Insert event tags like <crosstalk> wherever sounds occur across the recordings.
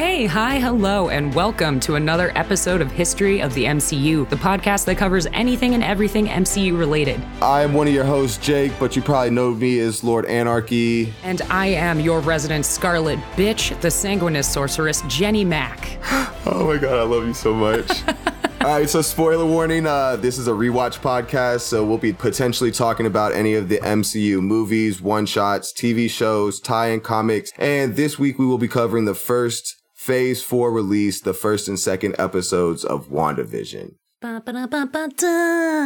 Hey, hi, hello, and welcome to another episode of History of the MCU, the podcast that covers anything and everything MCU related. I'm one of your hosts, Jake, but you probably know me as Lord Anarchy. And I am your resident Scarlet Bitch, the sanguineous sorceress, Jenny Mack. <gasps> Oh my god, I love you so much. <laughs> All right, so spoiler warning. Uh, this is a rewatch podcast, so we'll be potentially talking about any of the MCU movies, one shots, TV shows, tie-in comics, and this week we will be covering the first Phase Four release, the first and second episodes of WandaVision.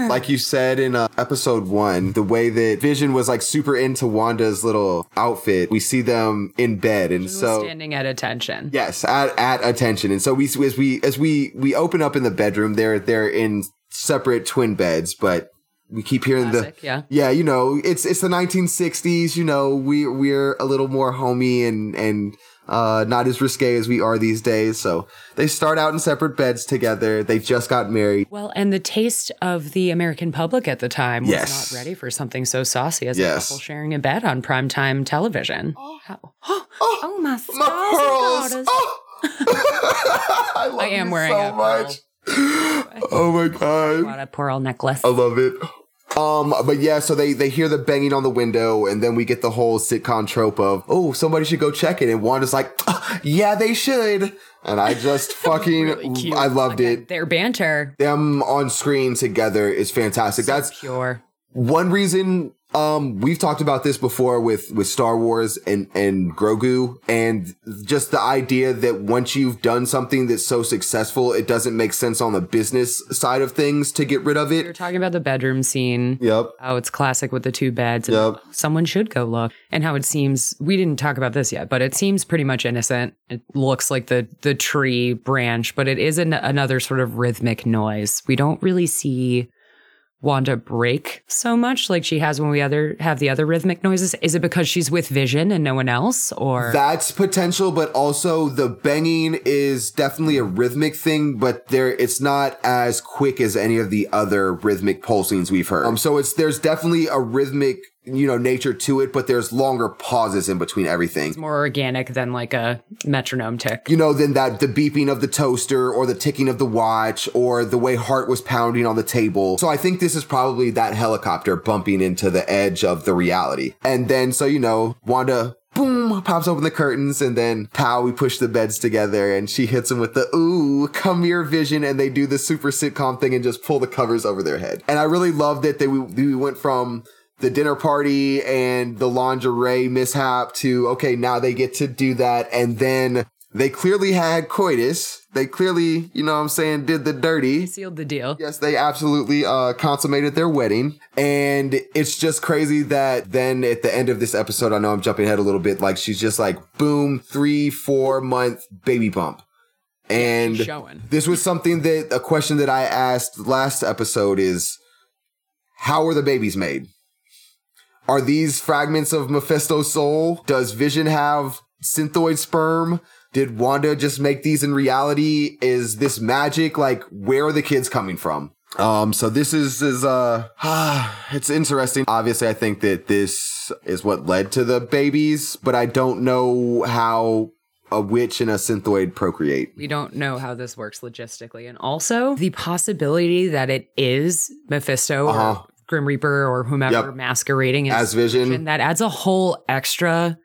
Like you said in uh, episode one, the way that Vision was like super into Wanda's little outfit, we see them in bed, and so standing at attention. Yes, at, at attention. And so we as we as we we open up in the bedroom, they're they're in separate twin beds, but we keep hearing Classic, the yeah. yeah, you know, it's it's the 1960s, you know, we we're a little more homey and and uh not as risque as we are these days. So they start out in separate beds together. They just got married. Well, and the taste of the American public at the time was Yes. not ready for something so saucy as Yes. a couple sharing a bed on primetime television. How- <gasps> Oh, Oh, my my stars pearls. Oh. <laughs> <laughs> I, love I am you wearing so a pearl. <gasps> Oh my god. What a pearl necklace. I love it. Um, but yeah, so they they hear the banging on the window, and then we get the whole sitcom trope of, oh, somebody should go check it, and Wanda's like, "Ah, yeah, they should, and I just <laughs> fucking, Really. I loved it. Their banter. Them on screen together is fantastic. That's Pure. one reason um we've talked about this before with with Star Wars and and Grogu and just the idea that once you've done something that's so successful it doesn't make sense on the business side of things to get rid of it. talking about the bedroom scene. Yep. How it's classic with the two beds. And Yep. Someone should go look. And how it seems we didn't talk about this yet, but it seems pretty much innocent. It looks like the the tree branch, but it is an, another sort of rhythmic noise. We don't really see Wanda break so much like she has when we other have the other rhythmic noises. Is it because she's with Vision and no one else? Or That's potential, but also the banging is definitely a rhythmic thing, but there it's not as quick as any of the other rhythmic pulsings we've heard. Um, so it's there's definitely a rhythmic, you know, nature to it, but there's longer pauses in between everything. It's more organic than like a metronome tick. You know, than that the beeping of the toaster or the ticking of the watch or the way heart was pounding on the table. So I think this is probably that helicopter bumping into the edge of the reality. And then so you know, Wanda boom pops open the curtains and then pow we push the beds together and she hits him with the ooh come here vision and they do the super sitcom thing and just pull the covers over their head and i really loved it that we, we went from the dinner party and the lingerie mishap to okay now they get to do that and then they clearly had coitus they clearly you know what i'm saying did the dirty Sealed the deal. Yes, they absolutely uh, consummated their wedding. And it's just crazy that then at the end of this episode, I know I'm jumping ahead a little bit, like she's just like, boom, three, four month baby bump. And showing. this was something that a question that I asked last episode is how were the babies made? Are these fragments of Mephisto's soul? Does Vision have synthoid sperm? Did Wanda just make these in reality? Is this magic? Like, where are the kids coming from? Um, so this is, is, uh, <sighs> it's interesting. Obviously, I think that this is what led to the babies, but I don't know how a witch and a synthoid procreate. We don't know how this works logistically. And also the possibility that it is Mephisto Uh-huh. or Grim Reaper or whomever Yep. masquerading As Vision. That adds a whole extra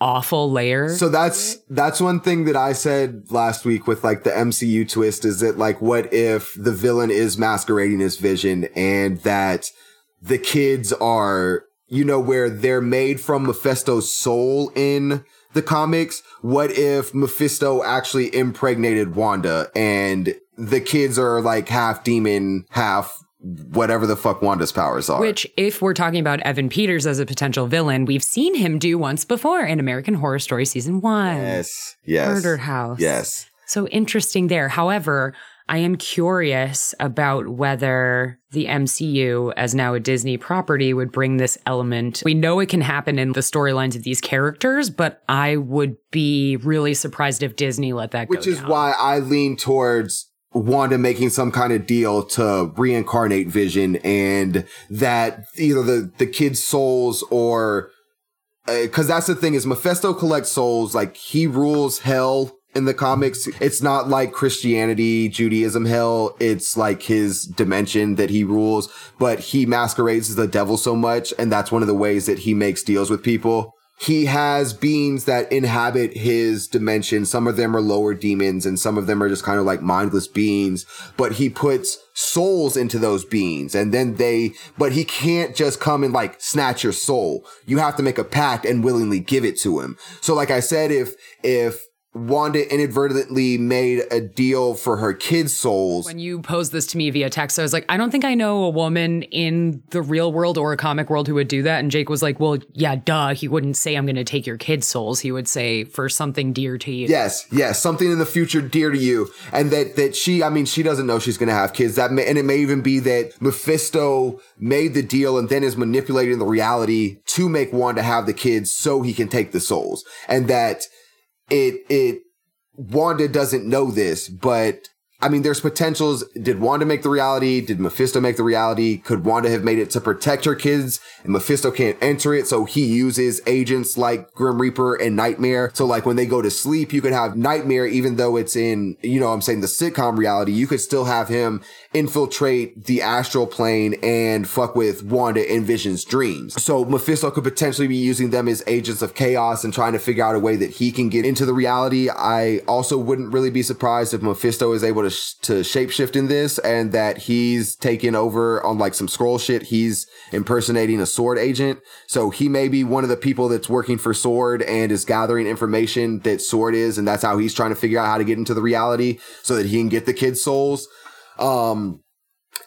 awful layer. So that's that's one thing that I said last week with like the MCU twist is that like what if the villain is masquerading as Vision and that the kids are you know where they're made from Mephisto's soul in the comics what if Mephisto actually impregnated Wanda and the kids are like half demon half whatever the fuck Wanda's powers are which, if we're talking about Evan Peters as a potential villain, we've seen him do once before in American Horror Story season one. yes yes Murder House. yes So interesting there. However, I am curious about whether the MCU, as now a Disney property, would bring this element. We know it can happen in the storylines of these characters, but I would be really surprised if Disney let that go. Which is down. why I lean towards Wanda making some kind of deal to reincarnate Vision and that either the, the kids' souls or, uh, cause that's the thing is Mephisto collects souls, like he rules hell in the comics. It's not like Christianity, Judaism hell. It's like his dimension that he rules, but he masquerades as the devil so much. And that's one of the ways that he makes deals with people he has beings that inhabit his dimension. Some of them are lower demons and some of them are just kind of like mindless beings, but he puts souls into those beings and then they, but he can't just come and like snatch your soul. You have to make a pact and willingly give it to him. So like I said, if, if Wanda inadvertently made a deal for her kids' souls. When you posed this to me via text, I was like, I don't think I know a woman in the real world or a comic world who would do that. And Jake was like, Well, yeah, duh. He wouldn't say, I'm going to take your kids' souls. He would say, For something dear to you. Yes, yes, something in the future dear to you. And that, that she, I mean, she doesn't know she's going to have kids. That may, and it may even be that Mephisto made the deal and then is manipulating the reality to make Wanda have the kids so he can take the souls. And that, it it Wanda doesn't know this, but I mean, there's potentials. Did Wanda make the reality? Did Mephisto make the reality? Could Wanda have made it to protect her kids and Mephisto can't enter it? So he uses agents like Grim Reaper and Nightmare. So like when they go to sleep, you could have Nightmare, even though it's in, you know, I'm saying the sitcom reality, you could still have him infiltrate the astral plane and fuck with Wanda and Vision's dreams. So Mephisto could potentially be using them as agents of chaos and trying to figure out a way that he can get into the reality. I also wouldn't really be surprised if Mephisto is able to, sh- to shapeshift in this and that he's taken over on like some Skrull shit. He's impersonating a sword agent. So he may be one of the people that's working for sword and is gathering information that sword is. And that's how he's trying to figure out how to get into the reality so that he can get the kids' souls. Um,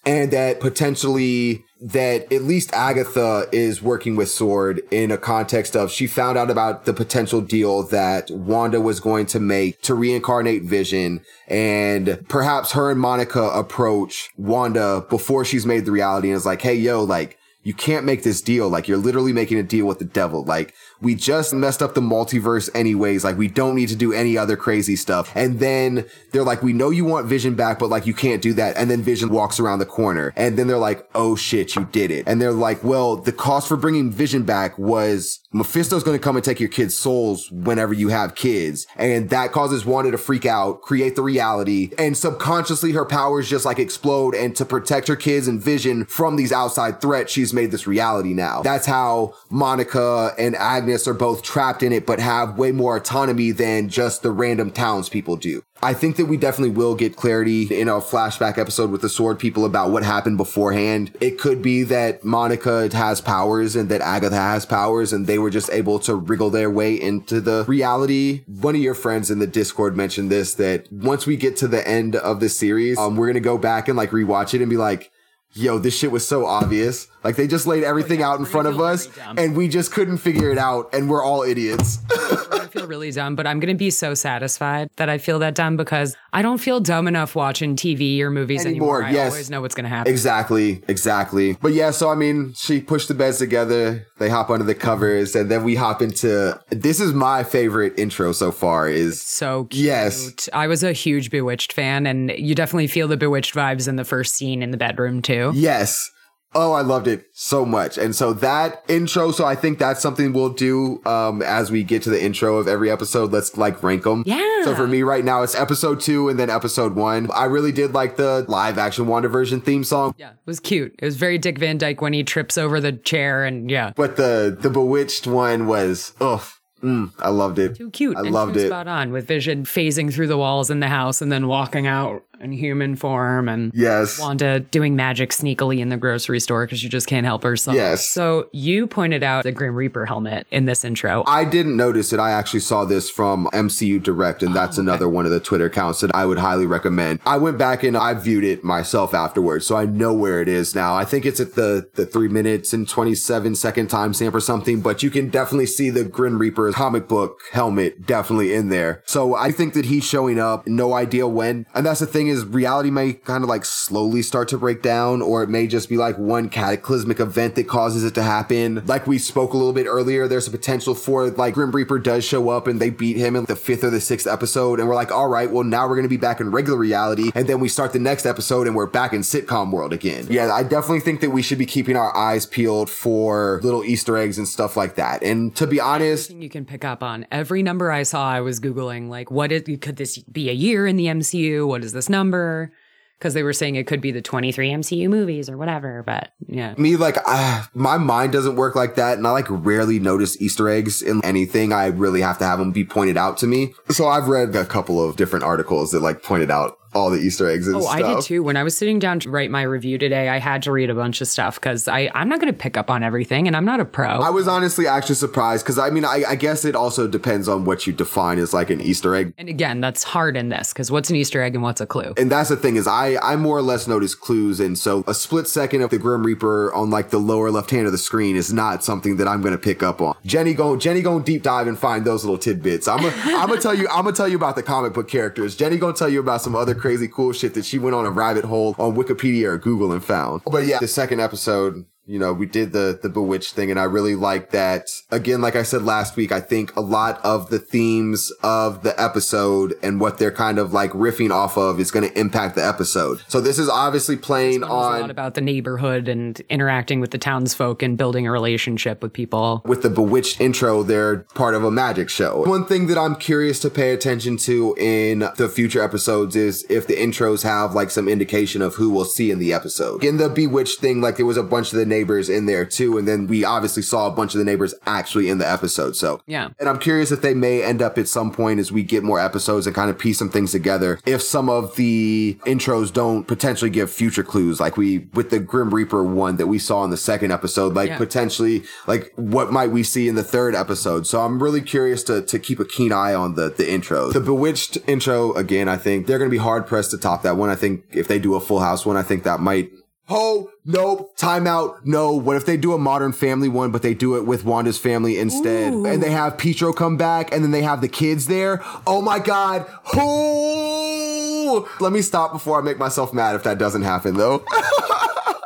and that potentially that at least Agatha is working with Sword in a context of she found out about the potential deal that Wanda was going to make to reincarnate Vision and perhaps her and Monica approach Wanda before she's made the reality and is like, Hey, yo, like, you can't make this deal. Like you're literally making a deal with the devil. Like we just messed up the multiverse anyways. Like we don't need to do any other crazy stuff. And then they're like, we know you want Vision back, but like you can't do that. And then Vision walks around the corner and then they're like, oh shit, you did it. And they're like, well, the cost for bringing Vision back was Mephisto's going to come and take your kids' souls whenever you have kids. And that causes Wanda to freak out, create the reality and subconsciously her powers just like explode. And to protect her kids and Vision from these outside threats, she's made this reality now. That's how Monica and Agnes are both trapped in it, but have way more autonomy than just the random townspeople do. I think that we definitely will get clarity in a flashback episode with the sword people about what happened beforehand. It could be that Monica has powers and that Agatha has powers and they were just able to wriggle their way into the reality. One of your friends in the Discord mentioned this that once we get to the end of the series, um, we're going to go back and like rewatch it and be like, yo, this shit was so obvious. Like they just laid oh, everything oh, yeah, out in front of us and we just couldn't figure it out and we're all idiots. <laughs> I feel really dumb, but I'm going to be so satisfied that I feel that dumb because I don't feel dumb enough watching TV or movies anymore. anymore. Yes. I always know what's going to happen. Exactly. Exactly. But yeah, so I mean, she pushed the beds together. They hop under the covers and then we hop into this is my favorite intro so far is it's so cute. Yes. I was a huge Bewitched fan and you definitely feel the Bewitched vibes in the first scene in the bedroom too. Yes. Oh, I loved it so much. And so that intro, so I think that's something we'll do um as we get to the intro of every episode. Let's like rank them. Yeah. So for me right now, it's episode two and then episode one. I really did like the live action WandaVision theme song. Yeah, it was cute. It was very Dick Van Dyke when he trips over the chair and yeah. But the the bewitched one was ugh. Mm, I loved it. Too cute. I loved it. Spot on with Vision phasing through the walls in the house and then walking out in human form and yes. Wanda doing magic sneakily in the grocery store because she just can't help herself. Yes. So you pointed out the grim reaper helmet in this intro. I didn't notice it. I actually saw this from mcu direct and that's oh, okay. another one of the twitter accounts that i would highly recommend. I went back and i viewed it myself afterwards so i know where it is now. I think it's at the the three minutes and 27 second timestamp or something but you can definitely see the grim reaper comic book helmet definitely in there. So i think that he's showing up. No idea when. And that's the thing is reality may kind of like slowly start to break down, or it may just be like one cataclysmic event that causes it to happen. Like we spoke a little bit earlier, there's a potential for like Grim Reaper does show up and they beat him in the fifth or the sixth episode, and we're like, all right, well now we're gonna be back in regular reality, and then we start the next episode and we're back in sitcom world again. Yeah, I definitely think that we should be keeping our eyes peeled for little Easter eggs and stuff like that. And to be honest, you can pick up on every number I saw, I was googling like, what is could this be a year in the MCU? What is this number? Because they were saying it could be the 23 MCU movies or whatever. But yeah, me like uh, my mind doesn't work like that and i like rarely notice easter eggs in anything i really have to have them be pointed out to me so i've read a couple of different articles that like pointed out all the easter eggs and stuff. Oh, stuff I did too. When I was sitting down to write my review today, I had to read a bunch of stuff because I I'm not going to pick up on everything, and I'm not a pro. I was honestly actually surprised because I mean, I, I guess it also depends on what you define as like an Easter egg. and again, that's hard in this because what's an Easter egg and what's a clue? And that's the thing is I, I more or less notice clues. And so a split second of the Grim Reaper on like the lower left hand of the screen is not something that I'm going to pick up on. Jenny go, Jenny going deep dive and find those little tidbits. I'm I'm gonna tell you, I'm gonna tell you about the comic book characters. Jenny gonna tell you about some other crazy cool shit that she went on a rabbit hole on Wikipedia or Google and found. But yeah, the second episode, you know, we did the the bewitched thing and I really like that. Again, like I said last week, I think a lot of the themes of the episode and what they're kind of like riffing off of is going to impact the episode. So this is obviously playing It was a lot on about the neighborhood and interacting with the townsfolk and building a relationship with people. with the bewitched intro, they're part of a magic show. One thing that I'm curious to pay attention to in the future episodes is if the intros have like some indication of who we'll see in the episode. In the bewitched thing, like there was a bunch of the neighbors in there too, and then we obviously saw a bunch of the neighbors actually in the episode. So Yeah. and I'm curious if they may end up at some point as we get more episodes and kind of piece some things together. If some of the intros don't potentially give future clues, like we with the Grim Reaper one that we saw in the second episode, like Yeah. potentially like what might we see in the third episode. So I'm really curious to to keep a keen eye on the the intros. The Bewitched intro again, I think they're gonna be hard pressed to top that one. I think if they do a Full House one, I think that might Oh, nope. Timeout. No. What if they do a modern family one, but they do it with Wanda's family instead? Ooh. And they have Pietro come back and then they have the kids there? Oh my God. Oh! Let me stop before I make myself mad if that doesn't happen though. <laughs>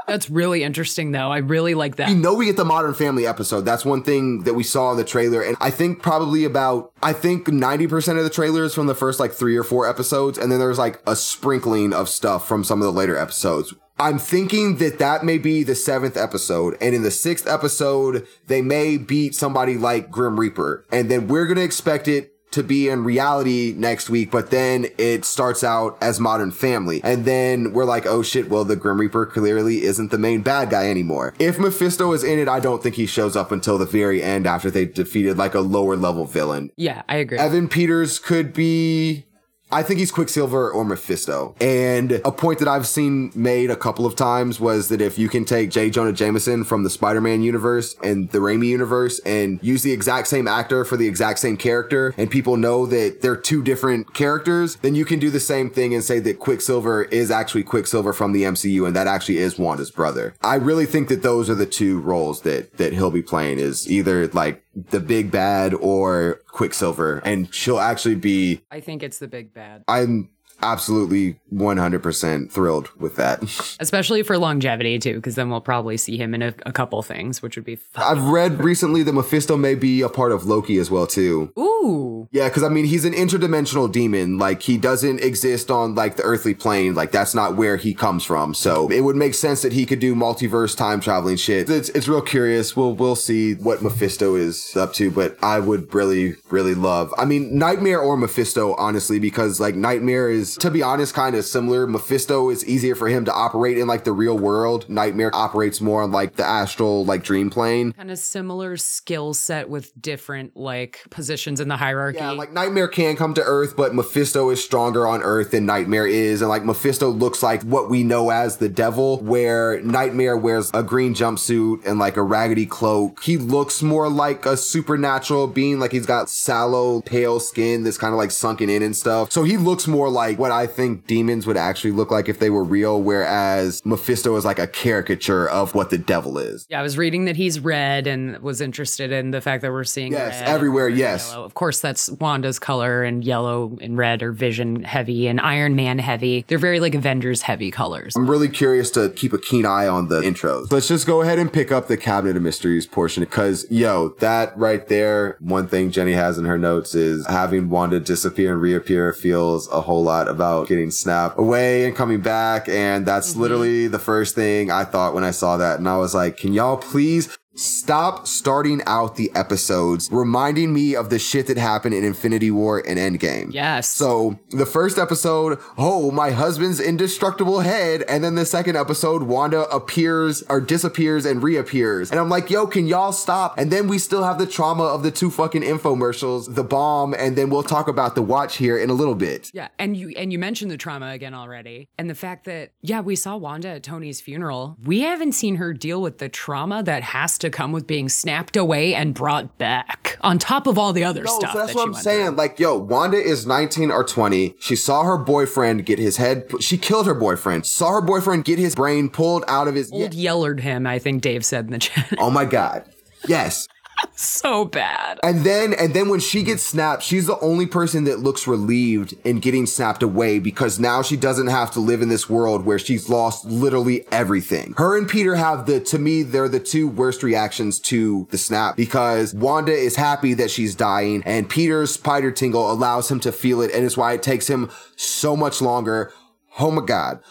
That's really interesting, though. I really like that. you know we get the modern family episode. That's one thing that we saw in the trailer. And I think probably about, I think 90% of the trailers from the first like three or four episodes. And then there's like a sprinkling of stuff from some of the later episodes. I'm thinking that that may be the seventh episode. And in the sixth episode, they may beat somebody like Grim Reaper. And then we're going to expect it to be in reality next week, but then it starts out as Modern Family. And then we're like, oh shit, well, the Grim Reaper clearly isn't the main bad guy anymore. If Mephisto is in it, I don't think he shows up until the very end after they defeated like a lower level villain. Yeah, I agree. Evan Peters could be. I think he's Quicksilver or Mephisto. And a point that I've seen made a couple of times was that if you can take J. Jonah Jameson from the Spider-Man universe and the Raimi universe and use the exact same actor for the exact same character and people know that they're two different characters, then you can do the same thing and say that Quicksilver is actually Quicksilver from the MCU and that actually is Wanda's brother. I really think that those are the two roles that that he'll be playing is either like the big bad or Quicksilver, and she'll actually be. I think it's the big bad, I'm absolutely 100% thrilled with that. <laughs> especially for longevity, too, because then we'll probably see him in a, a couple things, which would be fun. I've read recently that Mephisto may be a part of Loki as well too. Ooh. Yeah, because I mean, he's an interdimensional demon. Like, he doesn't exist on like the earthly plane. Like, that's not where he comes from. So it would make sense that he could do multiverse time traveling shit. It's it's real curious. We'll we'll see what Mephisto is up to. But I would really really love. I mean, Nightmare or Mephisto, honestly, because like Nightmare is to be honest kind of similar. Mephisto is easier for him to operate in like the real world. Nightmare operates more on like the astral like dream plane. Kind of similar skill set with different, like, positions in the hierarchy. Yeah, like Nightmare can come to Earth, but Mephisto is stronger on Earth than Nightmare is. And like Mephisto looks like what we know as the devil, where Nightmare wears a green jumpsuit and like a raggedy cloak. He looks more like a supernatural being, like he's got sallow, pale skin that's kind of like sunken in and stuff. So he looks more like what I think demons would actually look like if they were real, whereas Mephisto is like a caricature of what the devil is. Yeah, I was reading that he's red and was interested in the fact that we're seeing Yes, everywhere, yes. yellow. Of course, that's course, Wanda's color and yellow and red are Vision heavy and Iron Man heavy. They're very like Avengers heavy colors. I'm really curious to keep a keen eye on the intros. Let's just go ahead and pick up the Cabinet of Mysteries portion because, yo, that right there, one thing Jenny has in her notes is having Wanda disappear and reappear feels a whole lot about getting snapped away and coming back. And that's mm-hmm. literally the first thing I thought when I saw that. And I was like, can y'all please Stop starting out the episodes reminding me of the shit that happened in Infinity War and Endgame. Yes. So the first episode, oh, my husband's indestructible head. And then the second episode, Wanda appears or disappears and reappears. And I'm like, yo, can y'all stop? And then we still have the trauma of the two fucking infomercials, the bomb, and then we'll talk about the watch here in a little bit. Yeah. And you and you mentioned the trauma again already. And the fact that, yeah, we saw Wanda at Tony's funeral. We haven't seen her deal with the trauma that has to to come with being snapped away and brought back on top of all the other no, stuff. So that's that what I'm saying. Through. Like, yo, Wanda is 19 or 20. She saw her boyfriend get his head, she killed her boyfriend, saw her boyfriend get his brain pulled out of his. Old yeah. yellered him, I think Dave said in the chat. Oh my God. Yes. <laughs> so bad. And then and then when she gets snapped, she's the only person that looks relieved in getting snapped away because now she doesn't have to live in this world where she's lost literally everything. Her and Peter have the to me they're the two worst reactions to the snap because Wanda is happy that she's dying and Peter's spider tingle allows him to feel it and it's why it takes him so much longer. Oh my god.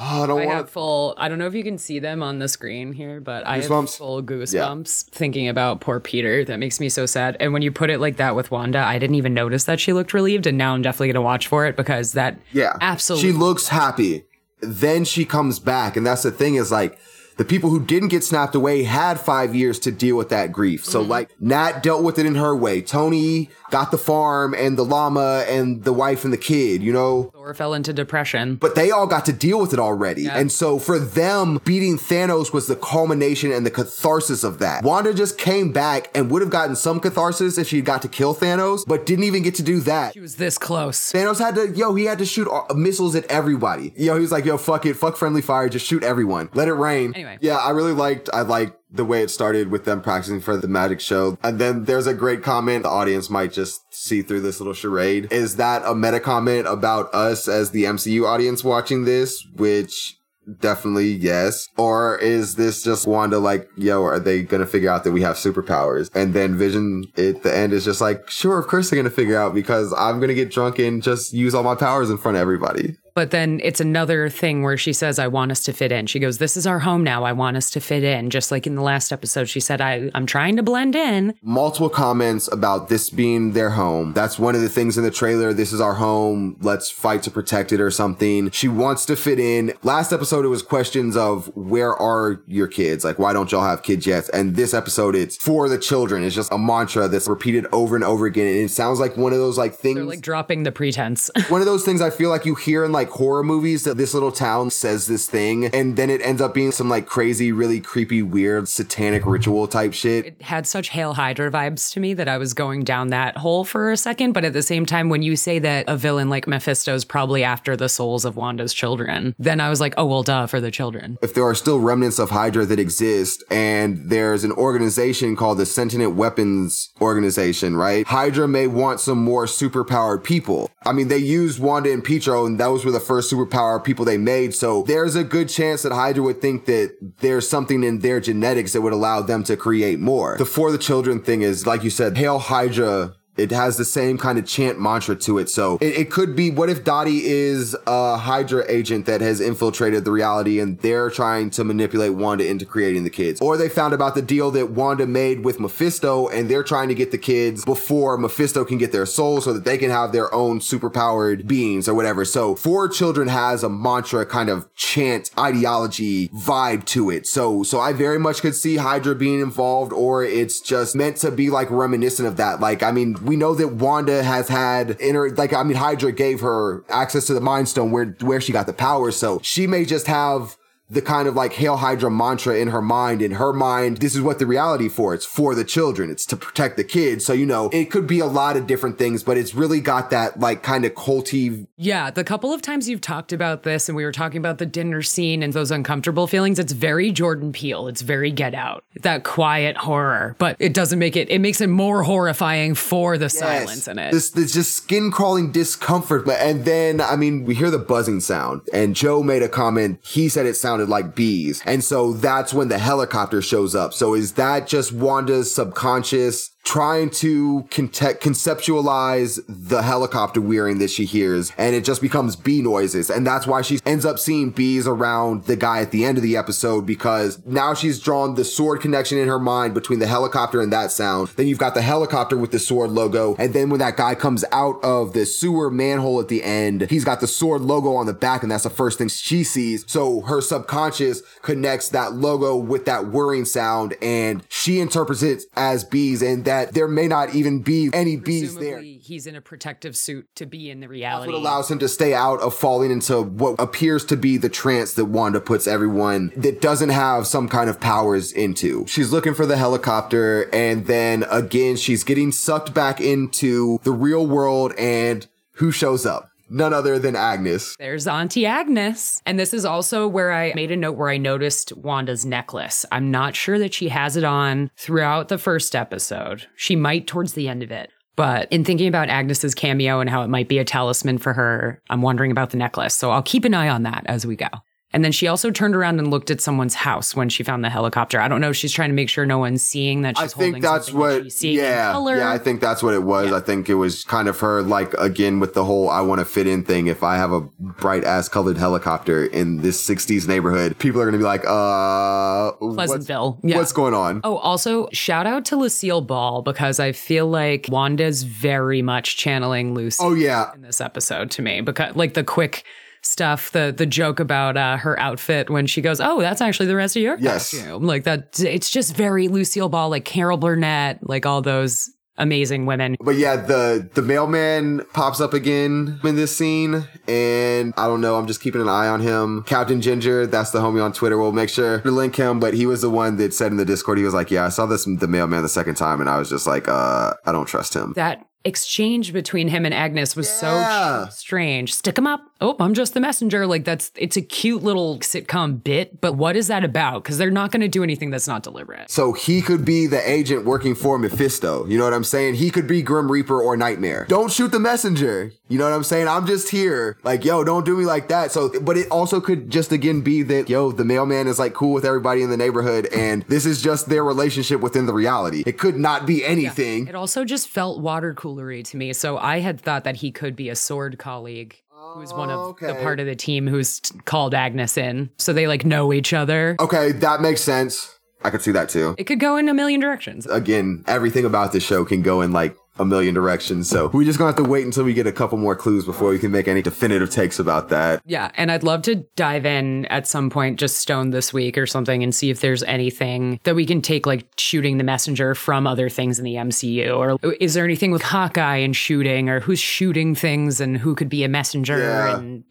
Oh, I don't I want have full. I don't know if you can see them on the screen here, but goosebumps. I have full goosebumps yeah. thinking about poor Peter. That makes me so sad. And when you put it like that with Wanda, I didn't even notice that she looked relieved, and now I'm definitely gonna watch for it because that. Yeah, absolutely. She looks happy. Then she comes back, and that's the thing is like the people who didn't get snapped away had five years to deal with that grief. So mm-hmm. like Nat dealt with it in her way. Tony got the farm and the llama and the wife and the kid, you know? Or fell into depression. But they all got to deal with it already. Yeah. And so for them, beating Thanos was the culmination and the catharsis of that. Wanda just came back and would have gotten some catharsis if she got to kill Thanos, but didn't even get to do that. She was this close. Thanos had to, yo, he had to shoot missiles at everybody. Yo, he was like, yo, fuck it, fuck friendly fire, just shoot everyone. Let it rain. Anyway. Yeah, I really liked, I liked the way it started with them practicing for the magic show. And then there's a great comment the audience might just see through this little charade. Is that a meta comment about us as the MCU audience watching this? Which definitely yes. Or is this just Wanda like, yo, are they gonna figure out that we have superpowers? And then Vision at the end is just like, sure, of course they're gonna figure out because I'm gonna get drunk and just use all my powers in front of everybody. But then it's another thing where she says, I want us to fit in. She goes, This is our home now. I want us to fit in. Just like in the last episode, she said, I, I'm trying to blend in. Multiple comments about this being their home. That's one of the things in the trailer. This is our home. Let's fight to protect it or something. She wants to fit in. Last episode, it was questions of where are your kids? Like, why don't y'all have kids yet? And this episode, it's for the children. It's just a mantra that's repeated over and over again. And it sounds like one of those like things. They're like dropping the pretense. <laughs> one of those things I feel like you hear in like like horror movies that this little town says this thing and then it ends up being some like crazy, really creepy, weird satanic ritual type shit. It had such Hail Hydra vibes to me that I was going down that hole for a second. But at the same time, when you say that a villain like Mephisto is probably after the souls of Wanda's children, then I was like, oh, well, duh, for the children. If there are still remnants of Hydra that exist and there's an organization called the Sentient Weapons Organization, right? Hydra may want some more superpowered people. I mean, they used Wanda and Pietro and that was where the first superpower people they made. So there's a good chance that Hydra would think that there's something in their genetics that would allow them to create more. The for the children thing is, like you said, Hail Hydra it has the same kind of chant mantra to it. So it, it, could be what if Dottie is a Hydra agent that has infiltrated the reality and they're trying to manipulate Wanda into creating the kids? Or they found about the deal that Wanda made with Mephisto and they're trying to get the kids before Mephisto can get their soul so that they can have their own superpowered beings or whatever. So For Children has a mantra kind of chant ideology vibe to it. So, so I very much could see Hydra being involved or it's just meant to be like reminiscent of that. Like, I mean, we know that Wanda has had inner, like, I mean, Hydra gave her access to the Mind Stone where, where she got the power. So she may just have the kind of like Hail Hydra mantra in her mind. In her mind, this is what the reality for. It's for the children. It's to protect the kids. So, you know, it could be a lot of different things, but it's really got that like kind of culty. Yeah. The couple of times you've talked about this and we were talking about the dinner scene and those uncomfortable feelings, it's very Jordan Peele. It's very get out, that quiet horror, but it doesn't make it, it makes it more horrifying for the yes, silence in it. This, this just skin crawling discomfort. And then, I mean, we hear the buzzing sound and Joe made a comment. He said it sounded like bees. And so that's when the helicopter shows up. So is that just Wanda's subconscious trying to conceptualize the helicopter whirring that she hears and it just becomes bee noises. And that's why she ends up seeing bees around the guy at the end of the episode because now she's drawn the sword connection in her mind between the helicopter and that sound. Then you've got the helicopter with the sword logo and then when that guy comes out of the sewer manhole at the end he's got the sword logo on the back and that's the first thing she sees. So her subconscious connects that logo with that whirring sound and she interprets it as bees and that that there may not even be any bees there. He's in a protective suit to be in the reality. That's what allows him to stay out of falling into what appears to be the trance that Wanda puts everyone that doesn't have some kind of powers into. She's looking for the helicopter, and then again, she's getting sucked back into the real world, and who shows up? None other than Agnes. There's Auntie Agnes. And this is also where I made a note where I noticed Wanda's necklace. I'm not sure that she has it on throughout the first episode. She might towards the end of it. But in thinking about Agnes's cameo and how it might be a talisman for her, I'm wondering about the necklace. So I'll keep an eye on that as we go. And then she also turned around and looked at someone's house when she found the helicopter. I don't know if she's trying to make sure no one's seeing that she's I think that's what, that yeah, yeah. I think that's what it was. Yeah. I think it was kind of her, like again with the whole "I want to fit in" thing. If I have a bright ass colored helicopter in this '60s neighborhood, people are going to be like, "Uh, Pleasantville, what's, yeah. what's going on?" Oh, also shout out to Lucille Ball because I feel like Wanda's very much channeling Lucy. Oh yeah, in this episode to me because like the quick stuff, the the joke about uh, her outfit when she goes, "Oh, that's actually the rest of your yes. costume." Like that, it's just very Lucille Ball, like Carol Burnett, like all those amazing women. But yeah, the the mailman pops up again in this scene, and I don't know. I'm just keeping an eye on him. Captain Ginger, that's the homie on Twitter. We'll make sure to link him. But he was the one that said in the Discord, he was like, "Yeah, I saw this the mailman the second time, and I was just like, uh, I don't trust him." That exchange between him and Agnes was yeah. so strange. Stick him up. Oh, I'm just the messenger. Like that's it's a cute little sitcom bit, but what is that about? Because they're not going to do anything that's not deliberate. So he could be the agent working for Mephisto. You know what I'm saying? He could be Grim Reaper or Nightmare. Don't shoot the messenger. You know what I'm saying? I'm just here. Like, yo, don't do me like that. So, but it also could just again be that, yo, the mailman is like cool with everybody in the neighborhood and this is just their relationship within the reality. It could not be anything. Yeah. It also just felt water coolery to me. So I had thought that he could be a sword colleague who's one of okay. the part of the team who's called Agnes in. So they like know each other. Okay, that makes sense. I could see that too. It could go in a million directions. Again, everything about this show can go in like a million directions. So we're just gonna have to wait until we get a couple more clues before we can make any definitive takes about that. Yeah, and I'd love to dive in at some point, just stone this week or something, and see if there's anything that we can take, like shooting the messenger from other things in the MCU, or is there anything with Hawkeye and shooting, or who's shooting things and who could be a messenger, yeah. and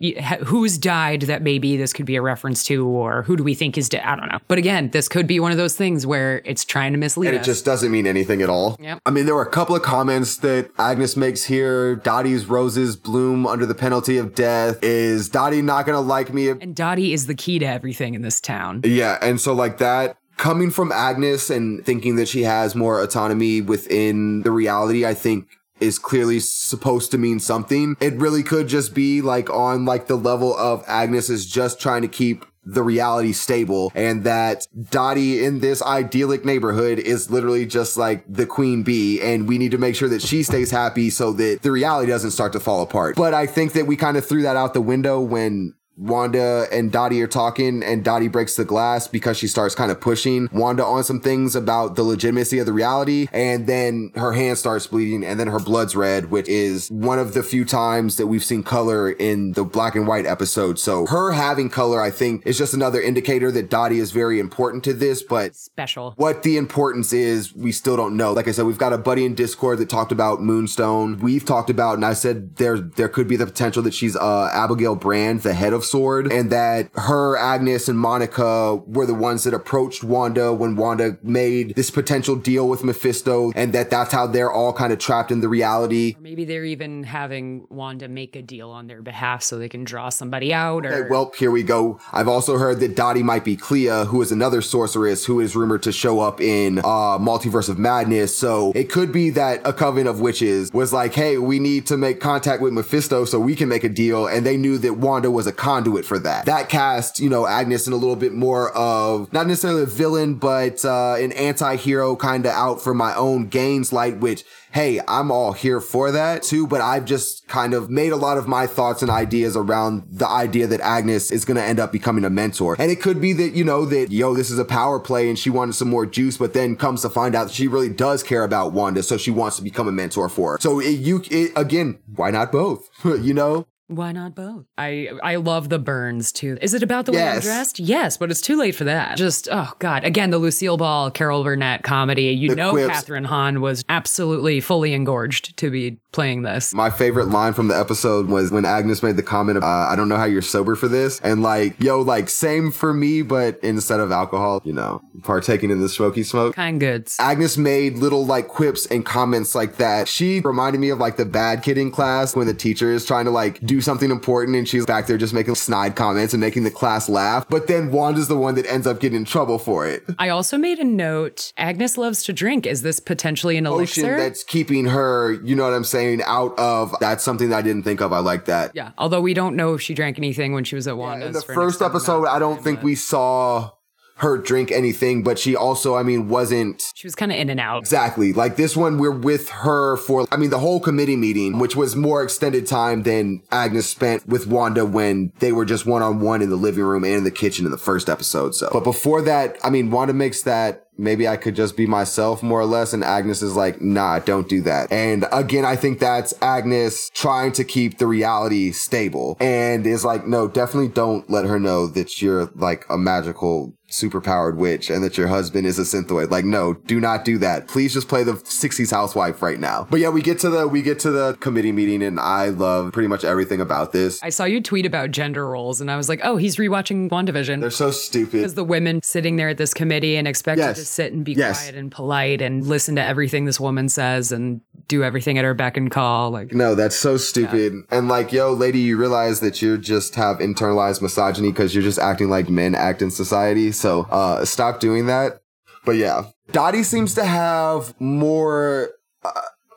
who's died that maybe this could be a reference to, or who do we think is dead? I don't know. But again, this could be one of those things where it's trying to mislead and us. it just doesn't mean anything at all. Yep. I mean, there were a couple of comments comments that Agnes makes here, Dottie's roses bloom under the penalty of death. Is Dottie not going to like me? And Dottie is the key to everything in this town. Yeah. And so, like, that coming from Agnes and thinking that she has more autonomy within the reality, I think is clearly supposed to mean something. It really could just be like on like the level of Agnes is just trying to keep the reality stable and that Dottie in this idyllic neighborhood is literally just like the queen bee and we need to make sure that she stays happy so that the reality doesn't start to fall apart. But I think that we kind of threw that out the window when Wanda and Dottie are talking and Dottie breaks the glass because she starts kind of pushing Wanda on some things about the legitimacy of the reality. And then her hand starts bleeding and then her blood's red, which is one of the few times that we've seen color in the black and white episode. So her having color, I think is just another indicator that Dottie is very important to this, but special. What the importance is, we still don't know. Like I said, we've got a buddy in Discord that talked about Moonstone. We've talked about, and I said there, there could be the potential that she's, uh, Abigail Brand, the head of Sword and that her, Agnes, and Monica were the ones that approached Wanda when Wanda made this potential deal with Mephisto and that that's how they're all kind of trapped in the reality. Or maybe they're even having Wanda make a deal on their behalf so they can draw somebody out or Okay, well, here we go. I've also heard that Dottie might be Clea, who is another sorceress who is rumored to show up in uh Multiverse of Madness. So it could be that a coven of witches was like, hey, we need to make contact with Mephisto so we can make a deal. And they knew that Wanda was a conduit for that. That cast, you know, Agnes in a little bit more of not necessarily a villain, but uh an anti-hero kind of out for my own gains light, which hey, I'm all here for that too, but I've just kind of made a lot of my thoughts and ideas around the idea that Agnes is going to end up becoming a mentor. And it could be that, you know, that, yo, this is a power play and she wanted some more juice, but then comes to find out she really does care about Wanda. So she wants to become a mentor for her. So it, you, it, again, why not both? <laughs> you know? Why not both? I I love the burns too. Is it about the way I'm dressed? Yes, but it's too late for that. Just oh god. Again, the Lucille Ball, Carol Burnett comedy. You The know quips. Kathryn Hahn was absolutely fully engorged to be playing this. My favorite line from the episode was when Agnes made the comment, uh, I don't know how you're sober for this. And like, yo, like, same for me, but instead of alcohol, you know, partaking in the smoky smoke. Kind goods. Agnes made little like quips and comments like that. She reminded me of like the bad kid in class when the teacher is trying to like do something important and she's back there just making snide comments and making the class laugh. But then Wanda's the one that ends up getting in trouble for it. I also made a note. Agnes loves to drink. Is this potentially an Ocean elixir? that's keeping her, you know what I'm saying, out of that's something that I didn't think of. I like that. yeah. Although we don't know if she drank anything when she was at Wanda's. In the first episode, I don't think we saw her drink anything, but she also, I mean, wasn't She was kind of in and out. Exactly. Like this one, we're with her for, I mean, the whole committee meeting, which was more extended time than Agnes spent with Wanda when they were just one on one in the living room and in the kitchen in the first episode. So, but before that, I mean, Wanda makes that maybe I could just be myself more or less. And Agnes is like, nah, don't do that. And again, I think that's Agnes trying to keep the reality stable and is like, no, definitely don't let her know that you're like a magical superpowered witch and that your husband is a synthoid. Like, no, do not do that. Please just play the 60s housewife right now. But yeah, we get to the we get to the committee meeting and I love pretty much everything about this. I saw you tweet about gender roles, and I was like, oh, he's rewatching WandaVision. They're so stupid. Because the women sitting there at this committee and expected Yes. to sit and be Yes. quiet and polite and listen to everything this woman says and do everything at her beck and call. Like, No, that's so stupid. And like, yo, lady, you realize that you just have internalized misogyny because you're just acting like men act in society. So, uh, stop doing that. But yeah, Dottie seems to have more. Uh,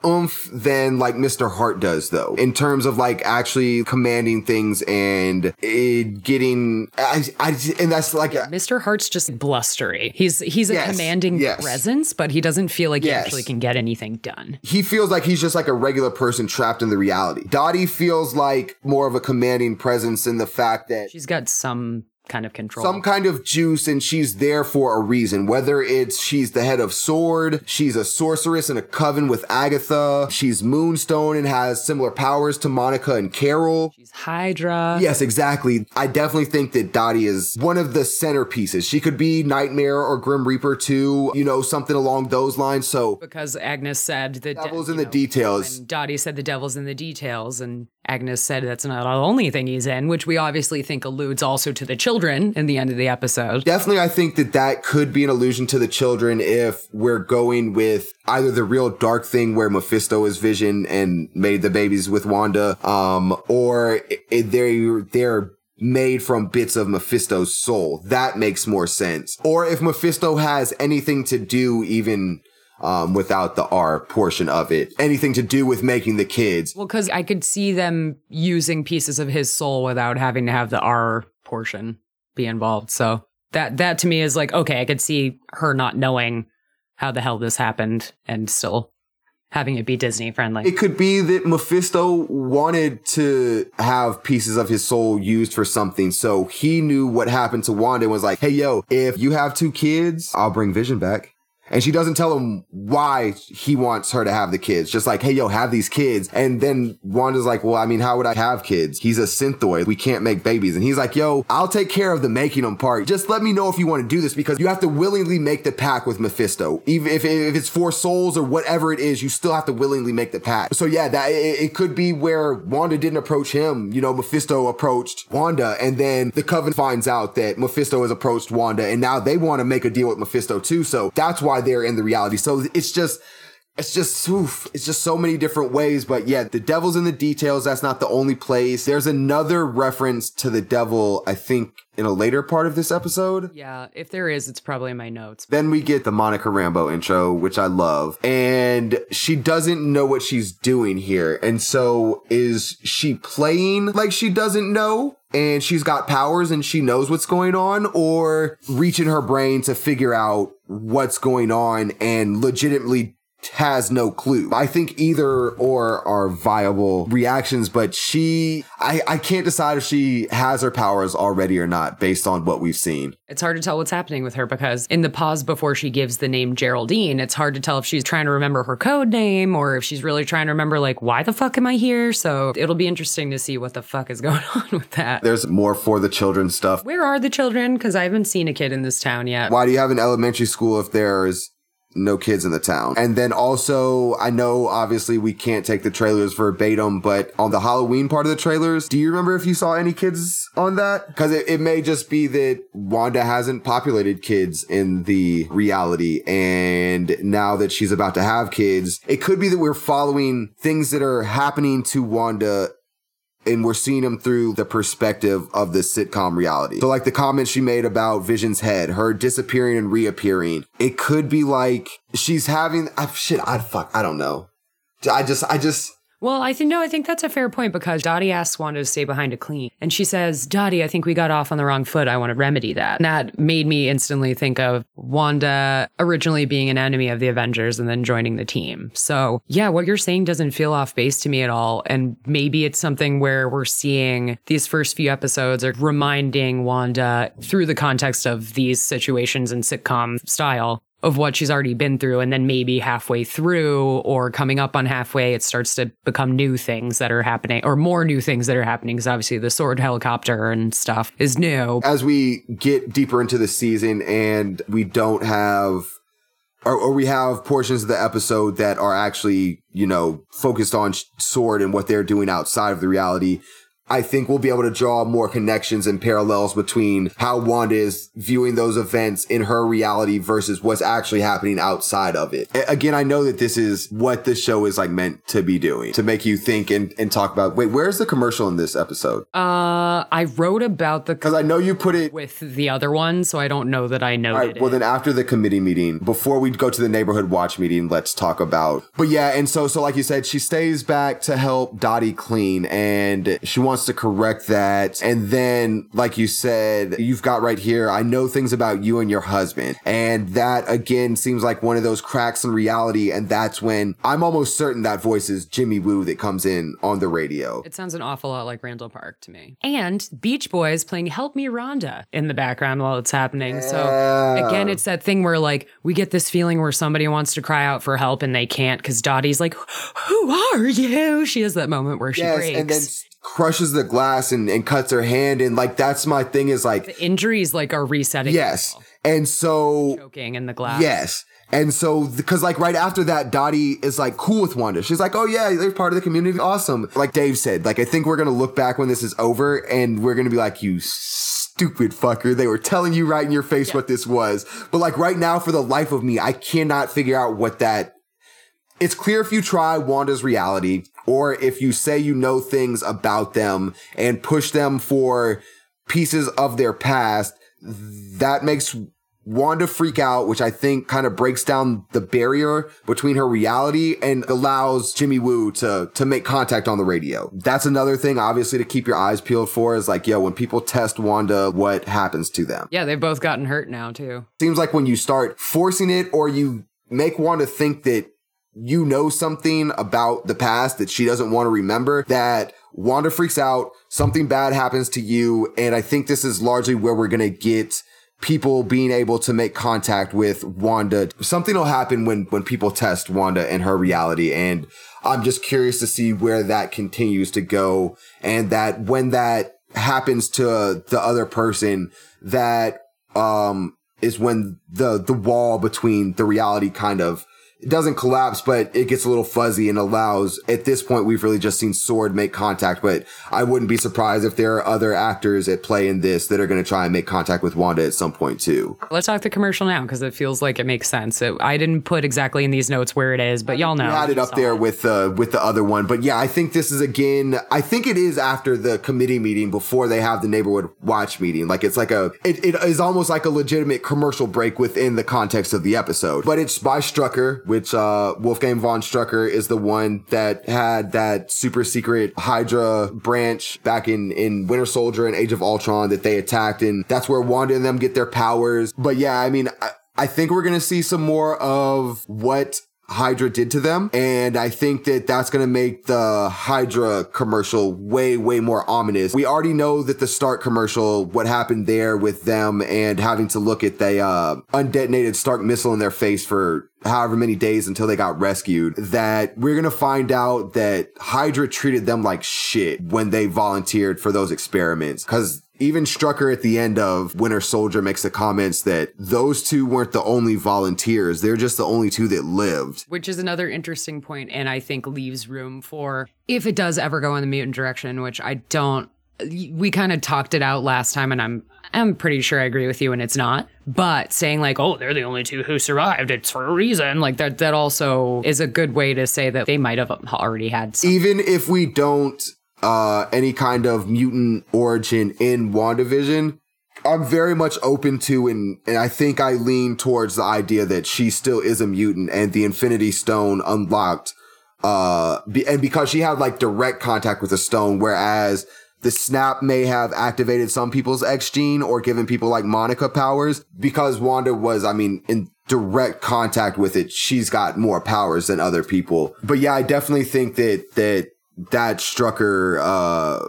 oomph than like Mr. Hart does though in terms of like actually commanding things and it getting I, I and that's like a, Mr. Hart's just blustery. He's he's a Yes, commanding yes. presence, but he doesn't feel like Yes. he actually can get anything done. he feels like he's just like a regular person trapped in the reality. Dottie feels like more of a commanding presence in the fact that She's got some kind of control. some kind of juice and she's there for a reason. Whether it's she's the head of Sword, she's a sorceress in a coven with Agatha, she's Moonstone and has similar powers to Monica and Carol. She's Hydra. Yes, exactly. I definitely think that Dottie is one of the centerpieces. She could be Nightmare or Grim Reaper too, you know, something along those lines. So Because Agnes said the de- devil's in the know, details. Dottie said the devil's in the details, and Agnes said that's not the only thing he's in, which we obviously think alludes also to the children in the end of the episode. Definitely, I think that that could be an allusion to the children if we're going with either the real dark thing where Mephisto is Vision and made the babies with Wanda, um, or they they're made from bits of Mephisto's soul. That makes more sense. Or if Mephisto has anything to do even um, without the R portion of it, anything to do with making the kids. Well, because I could see them using pieces of his soul without having to have the R portion be involved. So that that to me is like okay, I could see her not knowing how the hell this happened and still having it be Disney friendly. It could be that Mephisto wanted to have pieces of his soul used for something. So he knew what happened to Wanda and was like, hey, yo, if you have two kids, I'll bring Vision back. And she doesn't tell him why he wants her to have the kids. Just like, hey, yo, have these kids. And then Wanda's like, well, I mean, how would I have kids? He's a synthoid. We can't make babies. And he's like, yo, I'll take care of the making them part. Just let me know if you want to do this because you have to willingly make the pact with Mephisto. Even if, if it's for souls or whatever it is, you still have to willingly make the pact. So yeah, that it, it could be where Wanda didn't approach him. You know, Mephisto approached Wanda and then the Coven finds out that Mephisto has approached Wanda and now they want to make a deal with Mephisto too. So that's why they're in the reality. So it's just, it's just oof, it's just so many different ways but yeah the devil's in the details that's not the only place there's another reference to the devil i think in a later part of this episode Yeah, if there is, it's probably in my notes. then we get the monica rambo intro which i love and she doesn't know what she's doing here and so is she playing like she doesn't know and she's got powers and she knows what's going on or reaching her brain to figure out what's going on and legitimately has no clue. I think either or are viable reactions, but she, I, I can't decide if she has her powers already or not based on what we've seen. It's hard to tell what's happening with her because in the pause before she gives the name Geraldine, it's hard to tell if she's trying to remember her code name or if she's really trying to remember, like, why the fuck am I here? So it'll be interesting to see what the fuck is <laughs> going on with that. There's more for the children stuff. Where are the children? Because I haven't seen a kid in this town yet. Why do you have an elementary school if there's no kids in the town? And then also, I know obviously we can't take the trailers verbatim, but on the Halloween part of the trailers, do you remember if you saw any kids on that? Because it, it may just be that Wanda hasn't populated kids in the reality. And now that she's about to have kids, it could be that we're following things that are happening to Wanda and we're seeing them through the perspective of the sitcom reality. So like the comment she made about Vision's head, her disappearing and reappearing, it could be like she's having I, shit. I fuck. I don't know. I just I just Well, I think no, I think that's a fair point because Dottie asks Wanda to stay behind to clean. And she says, Dottie, I think we got off on the wrong foot. I want to remedy that. And that made me instantly think of Wanda originally being an enemy of the Avengers and then joining the team. So yeah, what you're saying doesn't feel off base to me at all. And maybe it's something where we're seeing these first few episodes are reminding Wanda through the context of these situations in sitcom style of what she's already been through. And then maybe halfway through or coming up on halfway, it starts to become new things that are happening or more new things that are happening. Cause obviously the sword helicopter and stuff is new. as we get deeper into the season and we don't have or, or we have portions of the episode that are actually, you know, focused on Sword and what they're doing outside of the reality. I think we'll be able to draw more connections and parallels between how Wanda is viewing those events in her reality versus what's actually happening outside of it. Again, I know that this is what the show is like meant to be doing to make you think and, and talk about. Wait, where's the commercial in this episode? Uh, I wrote about the Because I know you put it with the other one, so I don't know that I noted All right. Well, it. then after the committee meeting, before we go to the neighborhood watch meeting, let's talk about. But yeah, and so so like you said, she stays back to help Dottie clean, and she wants to correct that. And then, like you said, you've got right here. I know things about you and your husband, and that again seems like one of those cracks in reality. And that's when I'm almost certain that voice is Jimmy Woo that comes in on the radio. It sounds an awful lot like Randall Park to me. And Beach Boys playing Help Me Rhonda in the background while it's happening. So again, it's that thing where like we get this feeling where somebody wants to cry out for help and they can't because Dottie's like, Who are you? She has that moment where she Yes, breaks. Crushes the glass and, and cuts her hand, and like that's my thing is like the injuries like are resetting. Yes. And so, Choking in the glass. yes. And so, because like right after that, Dottie is like cool with Wanda. She's like, oh yeah, they're part of the community. Awesome. Like Dave said, like I think we're going to look back when this is over and we're going to be like, you stupid fucker. They were telling you right in your face what this was. But like right now, for the life of me, I cannot figure out what that it's clear if you try Wanda's reality or if you say you know things about them and push them for pieces of their past, that makes Wanda freak out, which I think kind of breaks down the barrier between her reality and allows Jimmy Woo to, to make contact on the radio. That's another thing, obviously, to keep your eyes peeled for is like, yo, when people test Wanda, what happens to them? Yeah, they've both gotten hurt now too. seems like when you start forcing it or you make Wanda think that you know something about the past that she doesn't want to remember, that Wanda freaks out, something bad happens to you. And I think this is largely where we're going to get people being able to make contact with Wanda. Something will happen when, when people test Wanda and her reality. And I'm just curious to see where that continues to go. And that when that happens to the other person, that, um, is when the, the wall between the reality kind of it doesn't collapse, but it gets a little fuzzy and allows, at this point, we've really just seen Sword make contact, but I wouldn't be surprised if there are other actors at play in this that are going to try and make contact with Wanda at some point too. Let's talk the commercial now because it feels like it makes sense. It, I didn't put exactly in these notes where it is, but y'all know. We had it up there with, uh, with the other one, but yeah, I think this is again, I think it is after the committee meeting before they have the neighborhood watch meeting. Like it's like a, it, it is almost like a legitimate commercial break within the context of the episode, but it's by Strucker which uh, Wolfgang von Strucker is the one that had that super secret Hydra branch back in in Winter Soldier and Age of Ultron that they attacked, and that's where Wanda and them get their powers. But yeah, I mean. I, I think we're going to see some more of what Hydra did to them. And I think that that's going to make the Hydra commercial way, way more ominous. We already know that the Stark commercial, what happened there with them and having to look at the uh, undetonated Stark missile in their face for however many days until they got rescued, that we're going to find out that Hydra treated them like shit when they volunteered for those experiments. Cause even Strucker at the end of Winter Soldier makes the comments that those two weren't the only volunteers. They're just the only two that lived. Which is another interesting point, and I think leaves room for if it does ever go in the mutant direction, which I don't. We kind of talked it out last time, and I'm I'm pretty sure I agree with you, and it's not. But saying like, oh, they're the only two who survived, it's for a reason. Like that that also is a good way to say that they might have already had. Some. Even if we don't uh, any kind of mutant origin in WandaVision, I'm very much open to and and I think I lean towards the idea that she still is a mutant and the Infinity Stone unlocked uh be, and because she had like direct contact with the stone whereas the snap may have activated some people's X gene or given people like Monica powers. Because Wanda was I mean in direct contact with it she's got more powers than other people. But yeah I definitely think that that that Strucker uh,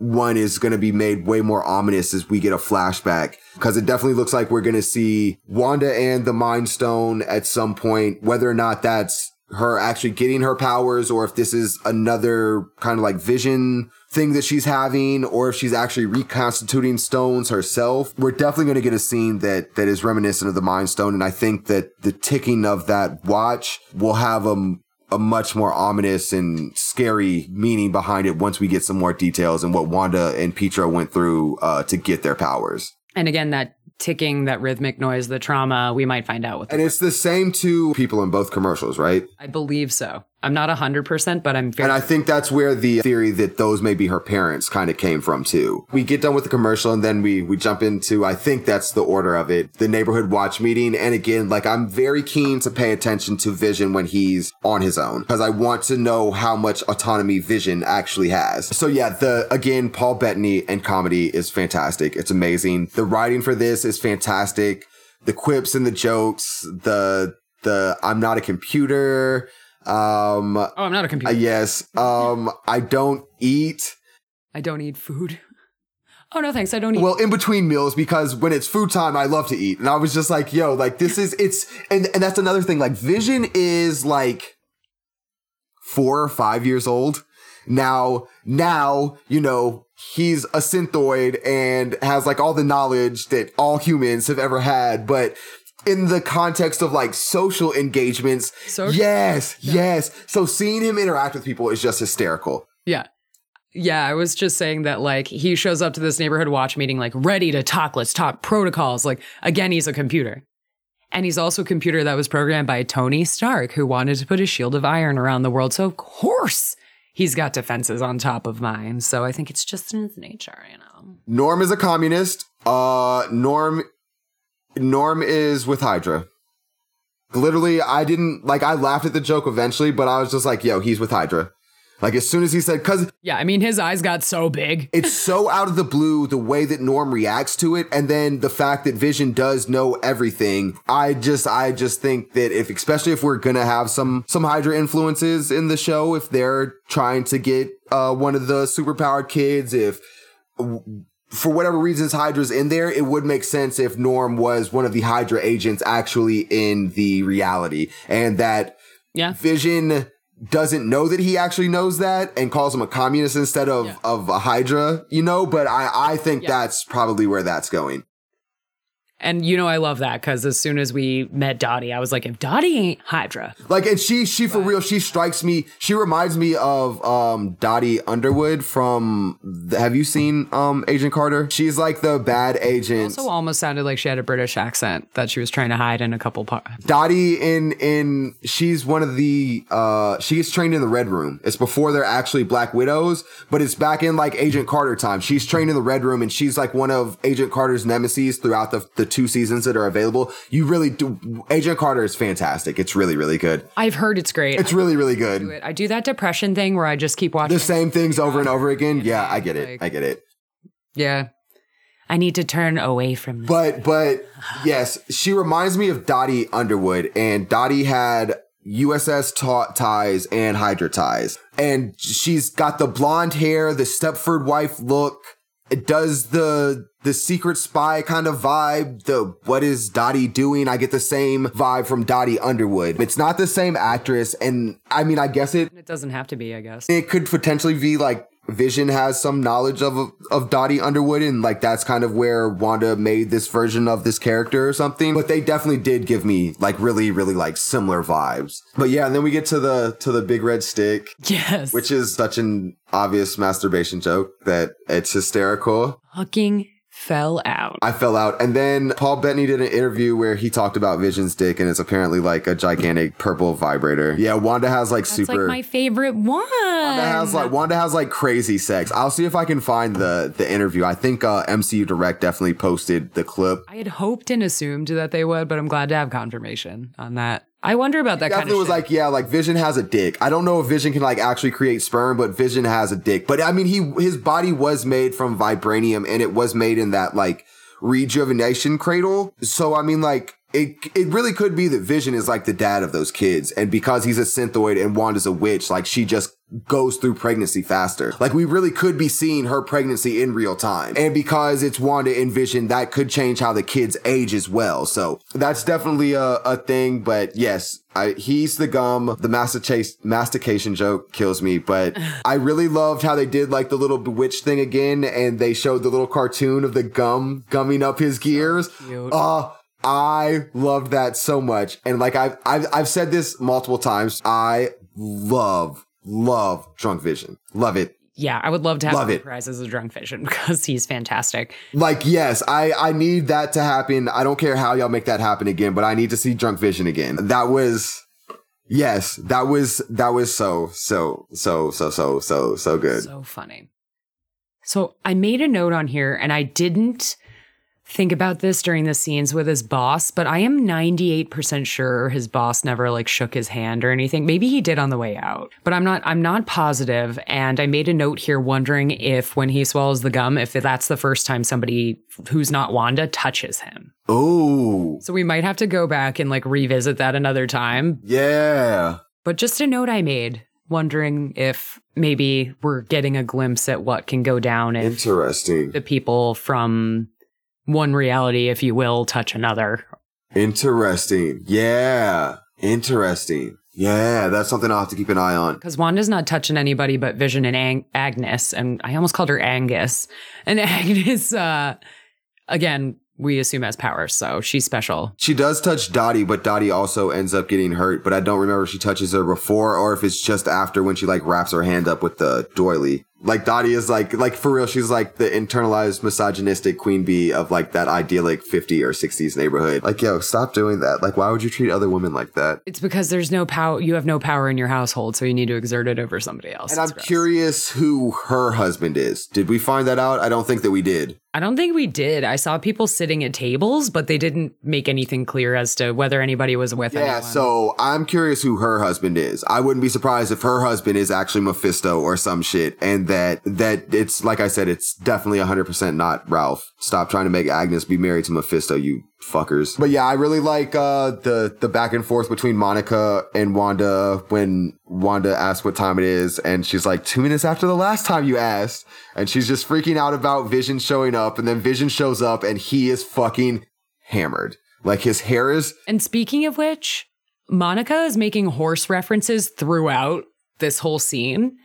one is going to be made way more ominous as we get a flashback because it definitely looks like we're going to see Wanda and the Mind Stone at some point, whether or not that's her actually getting her powers or if this is another kind of like vision thing that she's having or if she's actually reconstituting stones herself. We're definitely going to get a scene that that is reminiscent of the Mind Stone and I think that the ticking of that watch will have a a much more ominous and scary meaning behind it once we get some more details and what Wanda and Pietro went through uh, to get their powers. And again, that ticking, that rhythmic noise, the trauma, we might find out. With and it's the same two people in both commercials, right? I believe so. I'm not 100%, but I'm very. And I think that's where the theory that those may be her parents kind of came from too. We get done with the commercial and then we, we jump into, I think that's the order of it, the neighborhood watch meeting. And again, like I'm very keen to pay attention to Vision when he's on his own because I want to know how much autonomy Vision actually has. So yeah, the, again, Paul Bettany and comedy is fantastic. It's amazing. The writing for this is fantastic. The quips and the jokes, the, the I'm not a computer um, oh, I'm not a computer. Uh, yes. Um, I don't eat. I don't eat food. <laughs> Oh no, thanks. I don't eat. Well, in between meals, because when it's food time, I love to eat, and I was just like, "Yo, like this is it's," and and that's another thing. Like Vision is like four or five years old now. Now you know he's a synthoid and has like all the knowledge that all humans have ever had, but in the context of like social engagements. Social? Yes, yeah. yes. So seeing him interact with people is just hysterical. Yeah. Yeah, I was just saying that like he shows up to this neighborhood watch meeting like ready to talk, let's talk protocols. Like again, he's a computer. And he's also a computer that was programmed by Tony Stark, who wanted to put a shield of iron around the world. So of course he's got defenses on top of mine. So I think it's just in his nature, you know. Norm is a communist. Uh Norm Norm is with Hydra. Literally, I didn't like. I laughed at the joke eventually, but I was just like, "Yo, he's with Hydra." Like as soon as he said, "Cause yeah, I mean his eyes got so big." <laughs> it's so out of the blue the way that Norm reacts to it, and then the fact that Vision does know everything. I just, I just think that if, especially if we're gonna have some some Hydra influences in the show, if they're trying to get uh, one of the superpowered kids, if for whatever reasons Hydra's in there, it would make sense if Norm was one of the Hydra agents actually in the reality and that Yeah. Vision doesn't know that he actually knows that and calls him a communist instead of, Yeah. of a Hydra, you know, but I, I think Yeah. that's probably where that's going. And you know, I love that because as soon as we met Dottie, I was like, if Dottie ain't Hydra, Like, and she, she for real, she strikes me. She reminds me of um Dottie Underwood from. Have you seen um Agent Carter? She's like the bad agent. also almost sounded like she had a British accent that she was trying to hide in a couple parts. Dottie in in she's one of the uh she gets trained in the Red Room. It's before they're actually Black Widows, but it's back in like Agent Carter time. She's trained in the Red Room and she's like one of Agent Carter's nemesis throughout the the two seasons that are available. You really do Agent Carter is fantastic. It's really really good. I've heard it's great. It's really really good. I, I do that depression thing where I just keep watching. The same things over and over again. Yeah, I get it. I get it. yeah. I need to turn away from this. But but yes, she reminds me of Dottie Underwood, and Dottie had USS ta- ties and Hydra ties, and she's got the blonde hair, the Stepford wife look. It does the the secret spy kind of vibe. The what is Dottie doing? I get the same vibe from Dottie Underwood. It's not the same actress, and I mean, I guess it it doesn't have to be, I guess. it could potentially be like Vision has some knowledge of of Dottie Underwood, and like that's kind of where Wanda made this version of this character or something. But they definitely did give me like really, really like similar vibes. But yeah, and then we get to the to the big red stick, Yes. which is such an obvious masturbation joke that it's hysterical. fucking fell out. I fell out. And then Paul Bettany did an interview where he talked about Vision's dick, and it's apparently like a gigantic purple vibrator. Yeah, Wanda has like That's super. like my favorite one. Wanda has like Wanda has like crazy sex. I'll see if I can find the the interview. I think uh, MCU Direct definitely posted the clip. I had hoped and assumed that they would, but I'm glad to have confirmation on that. I wonder about that kind Definitely of was shit. like, yeah, like Vision has a dick. I don't know if Vision can like actually create sperm, but Vision has a dick. But I mean, he his body was made from vibranium, and it was made in that like rejuvenation cradle. So I mean, like. It, it really could be that Vision is like the dad of those kids. And because he's a synthoid and Wanda's a witch, like she just goes through pregnancy faster. Like we really could be seeing her pregnancy in real time. And because it's Wanda and Vision, that could change how the kids age as well. So that's definitely a, a thing. But yes, I, he's the gum. The mastication, mastication joke kills me, but <laughs> I really loved how they did like the little bewitched thing again. And they showed the little cartoon of the gum gumming up his gears. cute. Uh, I loved that so much. And like I've, I've, I've said this multiple times. I love, love Drunk Vision. Love it. yeah, I would love to have Love him it. as a drunk vision <laughs> because he's fantastic. Like, yes, I, I need that to happen. I don't care how y'all make that happen again, but I need to see Drunk Vision again. That was, yes, that was, that was so, so, so, so, so, so, so good. So funny. So I made a note on here and I didn't think about this during the scenes with his boss, but I am 98% sure his boss never like shook his hand or anything. Maybe he did on the way out, but I'm not I'm not positive and I made a note here wondering if when he swallows the gum if that's the first time somebody who's not Wanda touches him. Oh, So we might have to go back and like revisit that another time, yeah. but just a note I made wondering if maybe we're getting a glimpse at what can go down if Interesting. the people from one reality, if you will, touch another. Interesting. Yeah. Interesting. Yeah, that's something I'll have to keep an eye on. Because Wanda's not touching anybody but Vision and Ang- Agnes. And I almost called her Angus. And <laughs> Agnes, uh, again, we assume has powers, so she's special. She does touch Dottie, but Dottie also ends up getting hurt. But I don't remember if she touches her before or if it's just after when she like wraps her hand up with the doily. Like Dottie is like, like for real, she's like the internalized misogynistic queen bee of like that idyllic 50 or 60s neighborhood. Like, yo, stop doing that. Like, why would you treat other women like that? It's because there's no power, you have no power in your household, so you need to exert it over somebody else. And It's I'm gross. curious who her husband is. Did we find that out? I don't think that we did. I don't think we did. I saw people sitting at tables, but they didn't make anything clear as to whether anybody was with Yeah, anyone. so I'm curious who her husband is. I wouldn't be surprised if her husband is actually Mephisto or some shit, and that that it's like I said, it's definitely 100 percent not Ralph. Stop trying to make Agnes be married to Mephisto, you fuckers. But yeah, I really like uh the the back and forth between Monica and Wanda when Wanda asks what time it is and she's like 2 minutes after the last time you asked and she's just freaking out about Vision showing up and then Vision shows up and he is fucking hammered. Like his hair is And speaking of which, Monica is making horse references throughout this whole scene.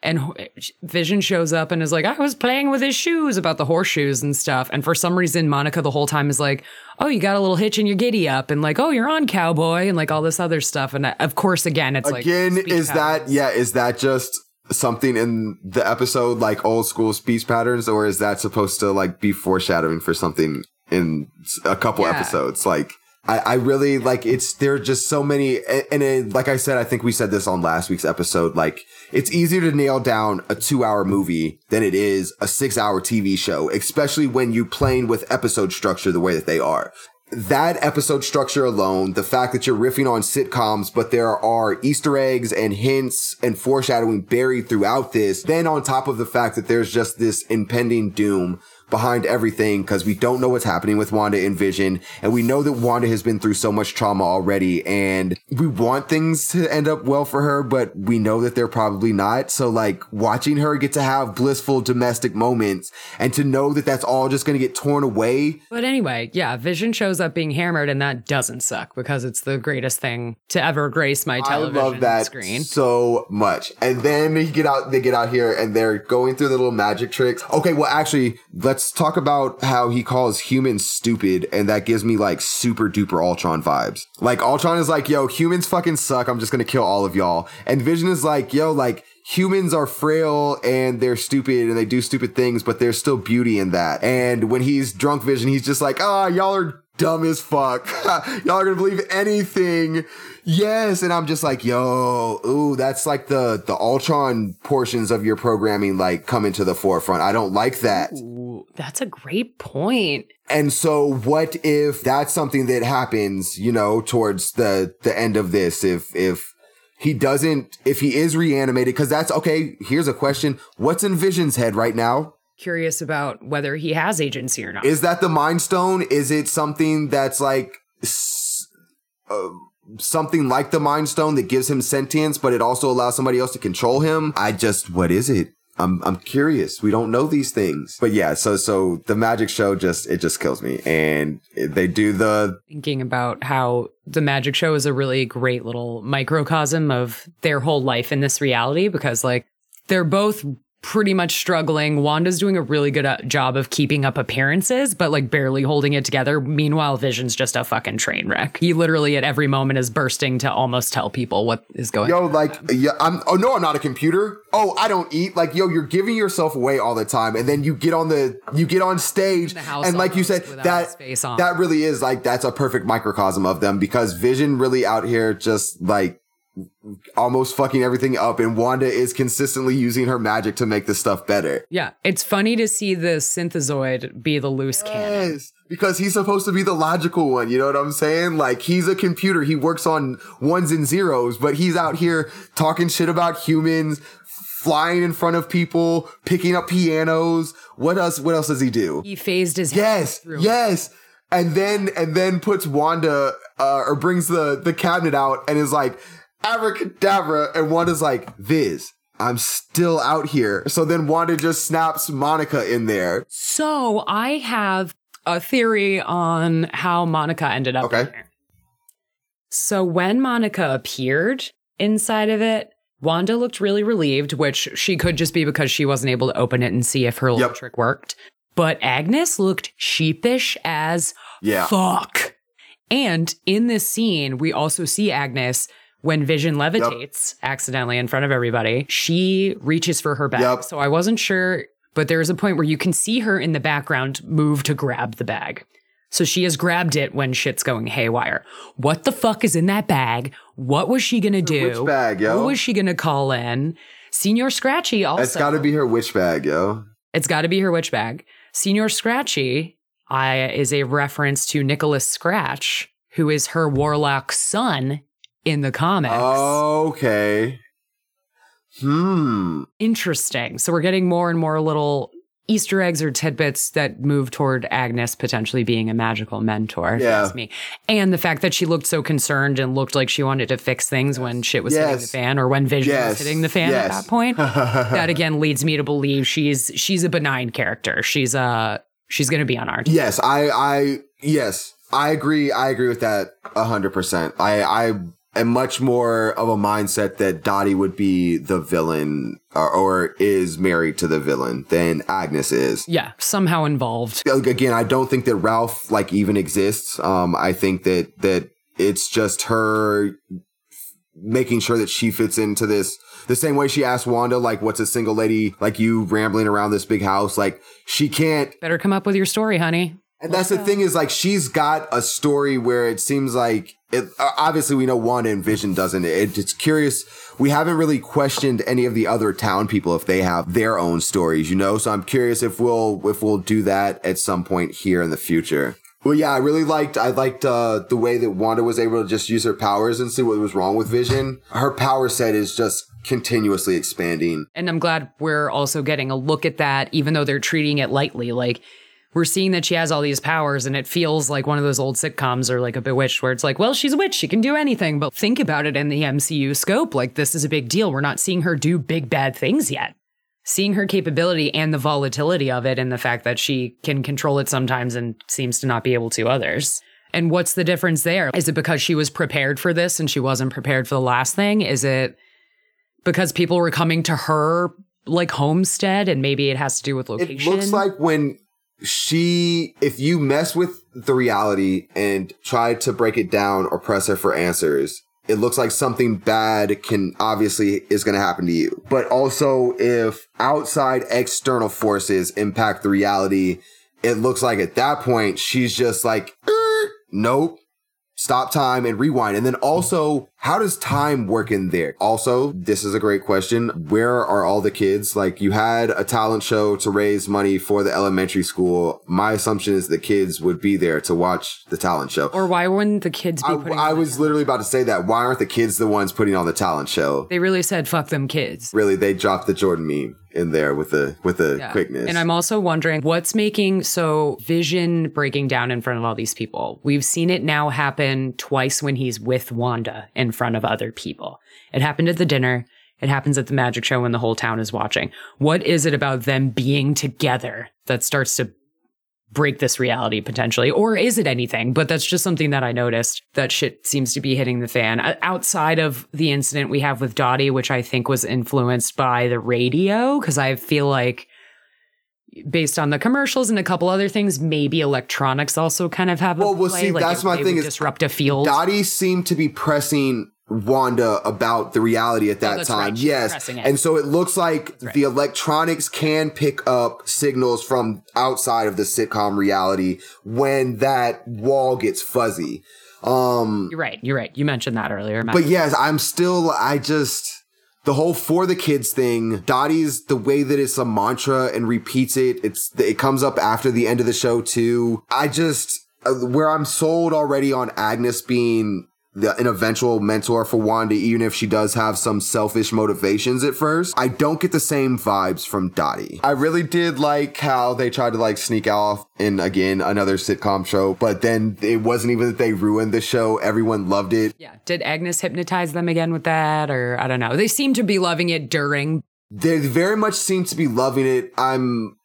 And Vision shows up and is like, I was playing with his shoes about the horseshoes and stuff. And for some reason, Monica the whole time is like, Oh, you got a little hitch in your giddy up, and like, Oh, you're on cowboy, and like all this other stuff. And uh, of course, again, it's again, like, is that, yeah, is that just something in the episode like old school speech patterns, or is that supposed to like be foreshadowing for something in a couple yeah. episodes? Like, I, I really like it's there are just so many and it, like I said I think we said this on last week's episode like it's easier to nail down a 2 hour movie than it is a 6 hour TV show especially when you're playing with episode structure the way that they are. That episode structure alone, the fact that you're riffing on sitcoms, but there are Easter eggs and hints and foreshadowing buried throughout this, then on top of the fact that there's just this impending doom behind everything because we don't know what's happening with Wanda and Vision. And we know that Wanda has been through so much trauma already and we want things to end up well for her, but we know that they're probably not. So like watching her get to have blissful domestic moments and to know that that's all just going to get torn away. But anyway, yeah, Vision shows up being hammered and that doesn't suck because it's the greatest thing to ever grace my television I love that screen. So much. And then they get out, they get out here and they're going through the little magic tricks. Okay. Well, actually, let's let's talk about how he calls humans stupid, and that gives me like super duper Ultron vibes. Like Ultron is like, yo, humans fucking suck. I'm just gonna kill all of y'all. And Vision is like, yo, like humans are frail and they're stupid and they do stupid things, but there's still beauty in that. And when he's drunk Vision, he's just like, ah, oh, y'all are dumb as fuck. <laughs> y'all are gonna believe anything Yes, and I'm just like, yo, ooh, that's like the the Ultron portions of your programming like coming to the forefront. I don't like that. Ooh, that's a great point. And so what if that's something that happens, you know, towards the the end of this if if he doesn't if he is reanimated cuz that's okay, here's a question. What's in Vision's head right now? Curious about whether he has agency or not. Is that the mind stone? Is it something that's like uh, something like the Mind Stone that gives him sentience, but it also allows somebody else to control him. I just, what is it? I'm I'm curious. We don't know these things. But yeah, so so the magic show just it just kills me. And they do the thinking about how the magic show is a really great little microcosm of their whole life in this reality because like they're both pretty much struggling. Wanda's doing a really good uh, job of keeping up appearances, but like barely holding it together. Meanwhile, Vision's just a fucking train wreck. He literally at every moment is bursting to almost tell people what is going yo, on. Yo, like, yeah, I'm, oh no, I'm not a computer. Oh, I don't eat. Like, yo, you're giving yourself away all the time. And then you get on the, you get on stage. And like you said, that, that really is like, that's a perfect microcosm of them because Vision really out here just like, almost fucking everything up and Wanda is consistently using her magic to make this stuff better. Yeah, it's funny to see the synthezoid be the loose yes, cannon. Because he's supposed to be the logical one, you know what I'm saying? Like he's a computer, he works on ones and zeros, but he's out here talking shit about humans, flying in front of people, picking up pianos. What else what else does he do? He phased his Yes. Yes. And then and then puts Wanda uh, or brings the the cabinet out and is like abracadabra, and Wanda's like, Viz, I'm still out here. So then Wanda just snaps Monica in there. So I have a theory on how Monica ended up okay. So when Monica appeared inside of it, Wanda looked really relieved, which she could just be because she wasn't able to open it and see if her yep. trick worked. But Agnes looked sheepish as yeah. fuck. And in this scene, we also see Agnes when Vision levitates yep. accidentally in front of everybody, she reaches for her bag. Yep. So I wasn't sure, but there's a point where you can see her in the background move to grab the bag. So she has grabbed it when shit's going haywire. What the fuck is in that bag? What was she gonna do? Which bag, yo? Who was she gonna call in? Señor Scratchy also. It's gotta be her witch bag, yo. It's gotta be her witch bag. Señor Scratchy I, is a reference to Nicholas Scratch, who is her warlock son in the comics. Okay. Hmm. Interesting. So we're getting more and more little Easter eggs or tidbits that move toward Agnes potentially being a magical mentor. Yeah. me. And the fact that she looked so concerned and looked like she wanted to fix things when shit was hitting the fan or when Vision Yes. was hitting the fan at that point. <laughs> that again leads me to believe she's she's a benign character. She's a she's going to be on our team. Yes, I, I, yes, I agree. I agree with that a hundred percent. I, I am much more of a mindset that Dottie would be the villain or, or is married to the villain than Agnes is. Yeah, somehow involved. Again, I don't think that Ralph like even exists. Um, I think that, that it's just her making sure that she fits into this the same way she asked Wanda, like, what's a single lady like you rambling around this big house? Like, she can't Better come up with your story, honey. And that's the thing is like she's got a story where it seems like it. uh, Obviously, we know Wanda and Vision doesn't. It, it's curious. We haven't really questioned any of the other town people if they have their own stories, you know. So I'm curious if we'll if we'll do that at some point here in the future. Well, yeah, I really liked I liked uh, the way that Wanda was able to just use her powers and see what was wrong with Vision. Her power set is just continuously expanding. And I'm glad we're also getting a look at that, even though they're treating it lightly. Like, we're seeing that she has all these powers, and it feels like one of those old sitcoms or like a Bewitched, where it's like, well, she's a witch, she can do anything. But think about it in the MCU scope. Like, this is a big deal. We're not seeing her do big bad things yet. Seeing her capability and the volatility of it, and the fact that she can control it sometimes and seems to not be able to others. And what's the difference there? Is it because she was prepared for this and she wasn't prepared for the last thing? Is it because people were coming to her like homestead and maybe it has to do with location. It looks like when she, if you mess with the reality and try to break it down or press her for answers, it looks like something bad can obviously is going to happen to you. But also, if outside external forces impact the reality, it looks like at that point she's just like, "Er, nope. Stop time and rewind. And then also, how does time work in there? Also, this is a great question. Where are all the kids? Like, you had a talent show to raise money for the elementary school. My assumption is the kids would be there to watch the talent show. or why wouldn't the kids be I, putting I was literally about to say that. Why aren't the kids the ones putting on the talent show? They really said fuck them kids. Really, they dropped the Jordan meme in there with the with the Yeah. quickness. And I'm also wondering what's making so Vision breaking down in front of all these people. We've seen it now happen twice when he's with Wanda in front of other people. It happened at the dinner. It happens at the magic show when the whole town is watching. What is it about them being together that starts to break this reality potentially? Or is it anything? But that's just something that I noticed that shit seems to be hitting the fan. Uh, Outside of the incident we have with Dottie, which I think was influenced by the radio, because I feel like based on the commercials and a couple other things, maybe electronics also kind of have a Well, we'll play, see, like that's my thing is disrupt a field. Dottie seemed to be pressing Wanda about the reality at that Oh, time. right. Yes. And so it looks like right. the electronics can pick up signals from outside of the sitcom reality when that wall gets fuzzy. Um You're right. You're right. You mentioned that earlier. Matt. but yes, I'm still I just the whole for the kids thing, Dottie's the way that it's a mantra and repeats it. It's it comes up after the end of the show too. I just uh, where I'm sold already on Agnes being the, an eventual mentor for Wanda, even if she does have some selfish motivations at first. I don't get the same vibes from Dottie. I really did like how they tried to like sneak off in again another sitcom show, but then it wasn't even that they ruined the show. Everyone loved it. yeah. Did Agnes hypnotize them again with that? Or I don't know. They seem to be loving it during. They very much seem to be loving it. I'm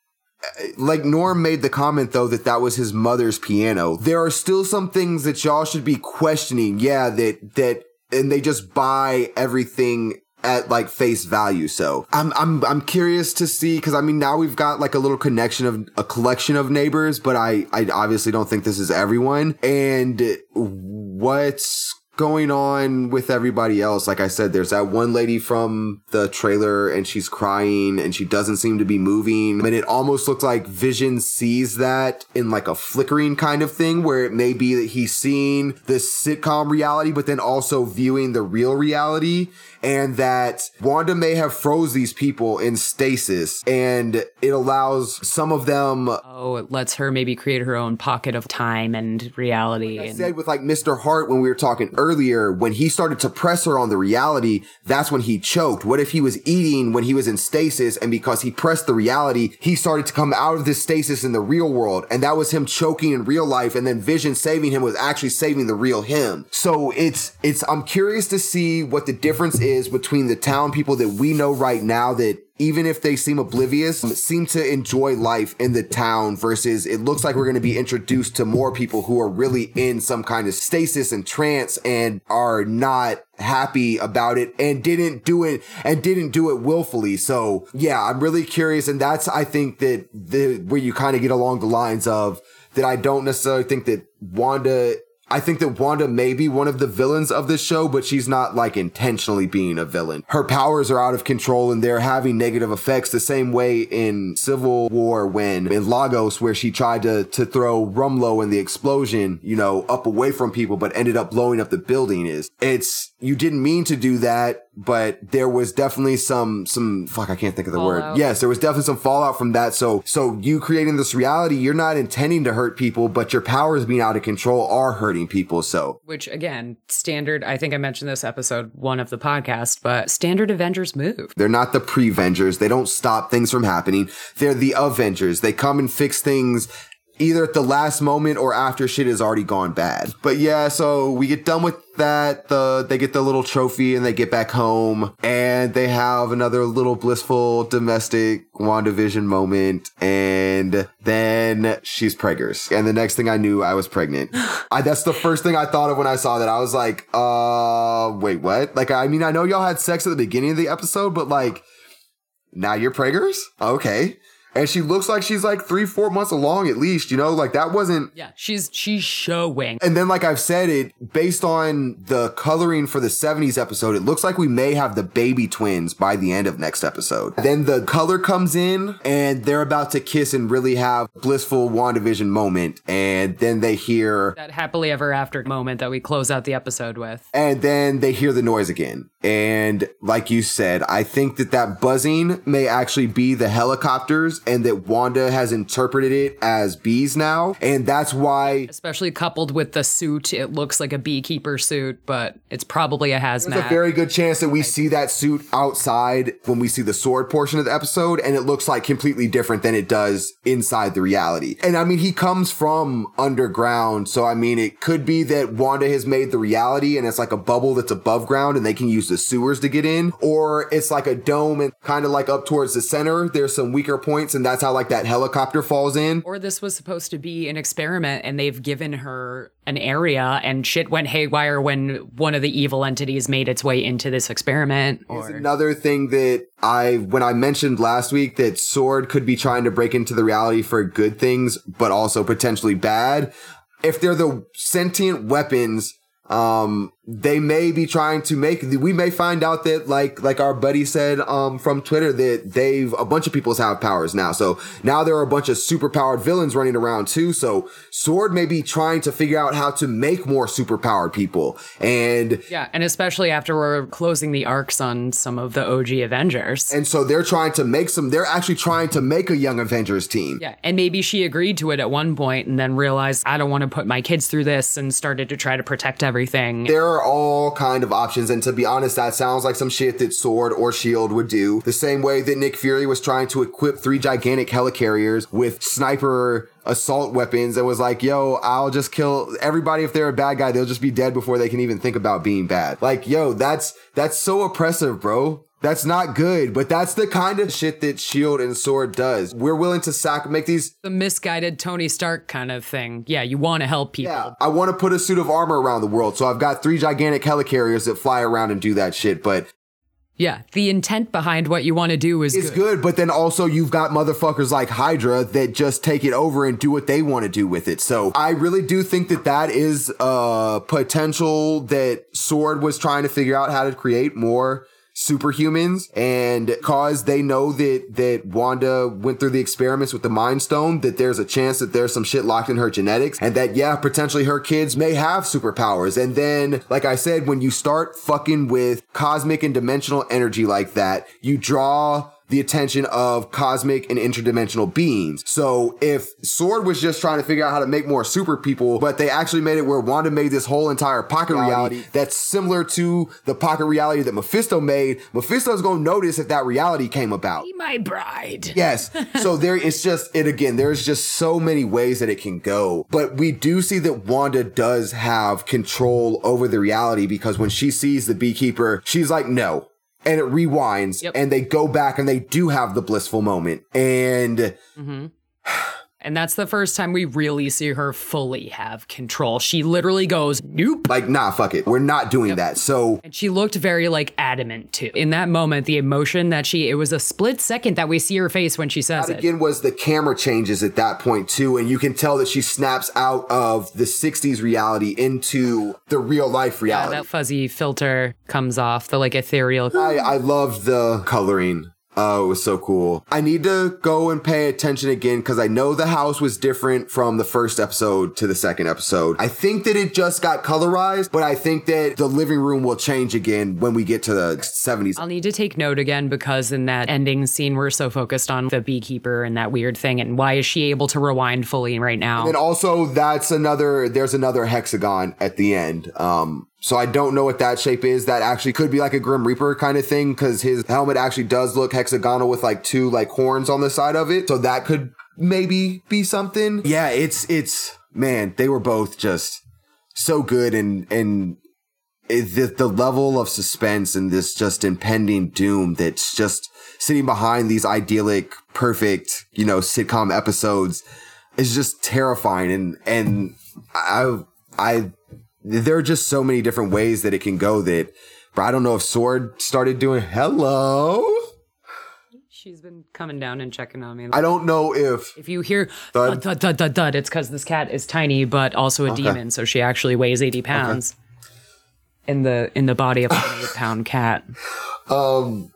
like Norm made the comment though that that was his mother's piano. There are still some things that y'all should be questioning. Yeah, that that and they just buy everything at like face value. So I'm I'm I'm curious to see because I mean now we've got like a little connection of a collection of neighbors, but I I obviously don't think this is everyone. And what's going on with everybody else? Like I said, there's that one lady from the trailer and she's crying and she doesn't seem to be moving. And it almost looks like Vision sees that in like a flickering kind of thing where it may be that he's seeing the sitcom reality, but then also viewing the real reality and that Wanda may have froze these people in stasis and it allows some of them Oh, it lets her maybe create her own pocket of time and reality. I and said with like Mr. Hart when we were talking earlier, when he started to press her on the reality, that's when he choked. What if he was eating when he was in stasis and because he pressed the reality, he started to come out of this stasis in the real world and that was him choking in real life and then Vision saving him was actually saving the real him. So it's, it's, I'm curious to see what the difference is between the town people that we know right now that even if they seem oblivious, seem to enjoy life in the town versus it looks like we're going to be introduced to more people who are really in some kind of stasis and trance and are not happy about it and didn't do it and didn't do it willfully. So yeah, I'm really curious. And that's, I think that the, where you kind of get along the lines of that I don't necessarily think that Wanda I think that Wanda may be one of the villains of this show, but she's not like intentionally being a villain. Her powers are out of control and they're having negative effects the same way in Civil War when in Lagos where she tried to to throw Rumlow and the explosion, you know, up away from people but ended up blowing up the building is. It's you didn't mean to do that, but there was definitely some some fuck I can't think of the Fallout. word. Yes, there was definitely some fallout from that. So so you creating this reality, you're not intending to hurt people, but your powers being out of control are hurting people. So Which again, standard. I think I mentioned this episode one of the podcast, but standard Avengers move. they're not the pre-Vengers. They don't stop things from happening. They're the Avengers. They come and fix things either at the last moment or after shit has already gone bad. But yeah, so we get done with that. The they get the little trophy and they get back home and they have another little blissful domestic WandaVision moment and then she's preggers. And the next thing I knew I was pregnant. <gasps> I that's the first thing I thought of when I saw that. I was like, uh wait, what? Like I mean I know y'all had sex at the beginning of the episode, but like now you're preggers? Okay. And she looks like she's like three, four months along at least, you know, like that wasn't Yeah, she's she's showing. and then, like I've said, it based on the coloring for the 70s episode, it looks like we may have the baby twins by the end of next episode. Then the color comes in and they're about to kiss and really have blissful WandaVision moment. And then they hear, That happily ever after moment that we close out the episode with. and then they hear the noise again. And like you said, I think that that buzzing may actually be the helicopters and that Wanda has interpreted it as bees now. And that's why Especially coupled with the suit. It looks like a beekeeper suit, but it's probably a hazmat. There's a very good chance that we see that suit outside when we see the sword portion of the episode, and it looks like completely different than it does inside the reality. And I mean, he comes from underground, so I mean, it could be that Wanda has made the reality and it's like a bubble that's above ground and they can use the sewers to get in, or it's like a dome and kind of like up towards the center. There's some weaker points, and that's how like that helicopter falls in. or this was supposed to be an experiment and they've given her an area and shit went haywire when one of the evil entities made its way into this experiment Here's or another thing that I, when I mentioned last week that Sword could be trying to break into the reality for good things, but also potentially bad. If they're the sentient weapons, um, they may be trying to make, we may find out that like, like our buddy said, um, from Twitter that they've, a bunch of people's have powers now. So now there are a bunch of superpowered villains running around too. So Sword may be trying to figure out how to make more superpowered people. And yeah and especially after we're closing the arcs on some of the og avengers And so they're trying to make some, they're actually trying to make a Young Avengers team. yeah and maybe she agreed to it at one point and then realized i don't want to put my kids through this and started to try to protect everything There are all kind of options. And to be honest, that sounds like some shit that Sword or Shield would do. The same way that Nick Fury was trying to equip three gigantic helicarriers with sniper assault weapons and was like, yo, I'll just kill everybody. If they're a bad guy, they'll just be dead before they can even think about being bad. Like, yo, that's, that's so oppressive, bro. That's not good, but that's the kind of shit that Shield and Sword does. We're willing to sac make these the misguided tony stark kind of thing yeah you want to help people Yeah, I want to put a suit of armor around the world, so I've got three gigantic helicarriers that fly around and do that shit. But Yeah, the intent behind what you want to do is it's good. good. But then also you've got motherfuckers like Hydra that just take it over and do what they want to do with it. So I really do think that that is a potential that Sword was trying to figure out how to create more superhumans and cause they know that that Wanda went through the experiments with the mind stone that there's a chance that there's some shit locked in her genetics and that yeah potentially her kids may have superpowers. And then like I said when you start fucking with cosmic and dimensional energy like that you draw the attention of cosmic and interdimensional beings. So if Sword was just trying to figure out how to make more super people, but they actually made it where Wanda made this whole entire pocket reality that's similar to the pocket reality that Mephisto made, Mephisto's gonna notice if that reality came about. Be my bride. Yes. So <laughs> there it's just it again, there's just so many ways that it can go. But we do see that Wanda does have control over the reality because when she sees the beekeeper, she's like, no. And it rewinds Yep. and they go back and they do have the blissful moment. And And that's the first time we really see her fully have control. She literally goes, nope. like, nah, fuck it. We're not doing that. So And she looked very like adamant too. In that moment, the emotion that she, it was a split second that we see her face when she says that it. again was the camera changes at that point too. And you can tell that she snaps out of the 60s reality into the real life reality. Yeah, that fuzzy filter comes off, the like ethereal. I, I loved the coloring. Oh, it was so cool. I need to go and pay attention again because I know the house was different from the first episode to the second episode. I think that it just got colorized, but I think that the living room will change again when we get to the 70s. I'll need to take note again because in that ending scene, we're so focused on the beekeeper and that weird thing. And why is she able to rewind fully right now? And also, that's another, there's another hexagon at the end. Um, so I don't know what that shape is. That actually could be like a Grim Reaper kind of thing because his helmet actually does look hexagonal with like two like horns on the side of it. So that could maybe be something. Yeah, it's, it's, man, they were both just so good and, and the, the level of suspense and this just impending doom that's just sitting behind these idyllic, perfect, you know, sitcom episodes is just terrifying. And, and I, I, there are just so many different ways that it can go that, but I don't know if Sword started doing hello. She's been coming down and checking on me. I don't know if if you hear Thud. thud, thud, thud, thud, it's because this cat is tiny, but also a demon, so she actually weighs 80 pounds in the in the body of a <laughs> eight pound cat. Um,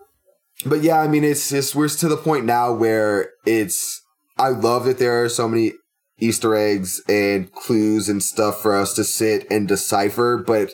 but yeah, I mean, it's just we're to the point now where it's. I love that there are so many Easter eggs and clues and stuff for us to sit and decipher, but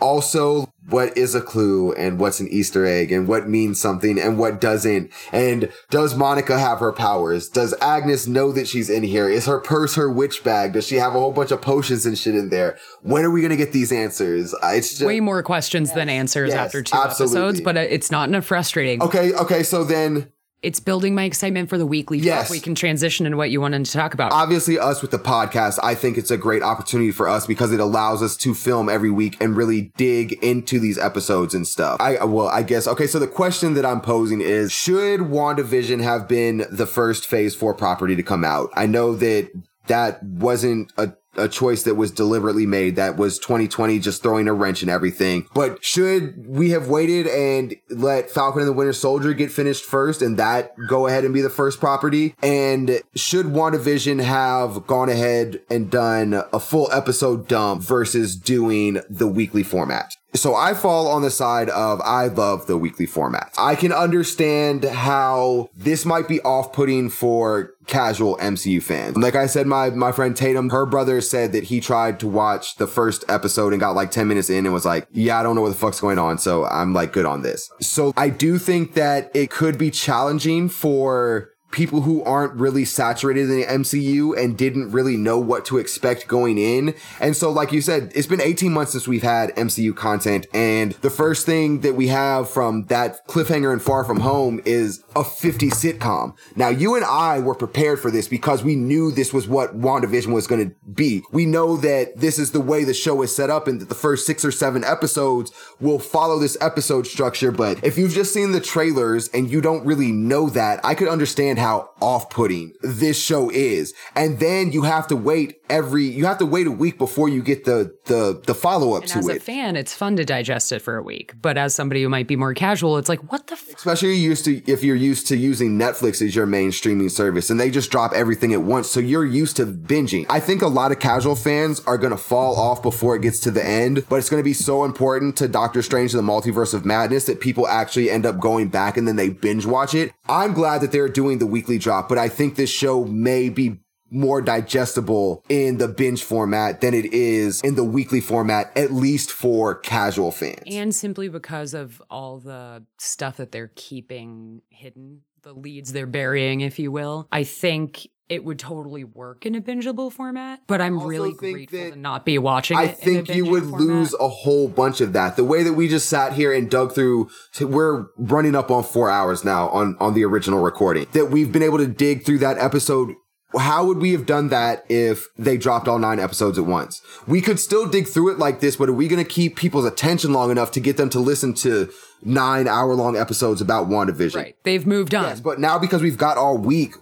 also what is a clue and what's an Easter egg and what means something and what doesn't. And does Monica have her powers? Does Agnes know that she's in here? Is her purse her witch bag? Does she have a whole bunch of potions and shit in there? When are we gonna get these answers? It's just Way more questions than answers Yes, after two absolutely. episodes, but it's not enough frustrating. okay. Okay, so then It's building my excitement for the weekly Yes. We can transition into what you wanted to talk about. obviously us with the podcast i think it's a great opportunity for us because it allows us to film every week and really dig into these episodes and stuff i well i guess okay so the question that i'm posing is should wandavision have been the first phase 4 property to come out i know that that wasn't a a choice that was deliberately made that was 2020 just throwing a wrench in everything. But should we have waited and let falcon and the winter soldier get finished first and that go ahead and be the first property? And should wandavision have gone ahead and done a full episode dump versus doing the weekly format? So I fall on the side of I love the weekly format. I can understand how this might be off-putting for casual MCU fans. Like I said, my my friend Tatum, her brother said that he tried to watch the first episode and got like 10 minutes in and was like, yeah, I don't know what the fuck's going on. So I'm like good on this. So I do think that it could be challenging for people who aren't really saturated in the MCU and didn't really know what to expect going in. And so, like you said, it's been 18 months since we've had MCU content. And the first thing that we have from that cliffhanger and Far From Home is a 50 sitcom. Now, you and I were prepared for this because we knew this was what WandaVision was going to be. We know that this is the way the show is set up and that the first six or seven episodes will follow this episode structure. But if you've just seen the trailers and you don't really know that, I could understand how off-putting this show is. And then you have to wait every, you have to wait a week before you get the, the, the follow-up and to as a it. fan, it's fun to digest it for a week. But as somebody who might be more casual, it's like, what the f- Especially used to if you're used to using Netflix as your main streaming service and they just drop everything at once. So you're used to binging. I think a lot of casual fans are going to fall off before it gets to the end, but it's going to be so important to Doctor Strange and the Multiverse of Madness that people actually end up going back and then they binge watch it. I'm glad that they're doing the weekly drop, but I think this show may be more digestible in the binge format than it is in the weekly format, at least for casual fans. and simply because of all the stuff that they're keeping hidden the leads they're burying, if you will. I think it would totally work in a bingeable format, but I'm really grateful to not be watching I it. in a think you would format. lose a whole bunch of that. The way that we just sat here and dug through, we're running up on four hours now on, on the original recording. That we've been able to dig through that episode. How would we have done that if they dropped all nine episodes at once? We could still dig through it like this, but are we going to keep people's attention long enough to get them to listen to nine hour long episodes about WandaVision? Right. They've moved on. Yes, but now because we've got all week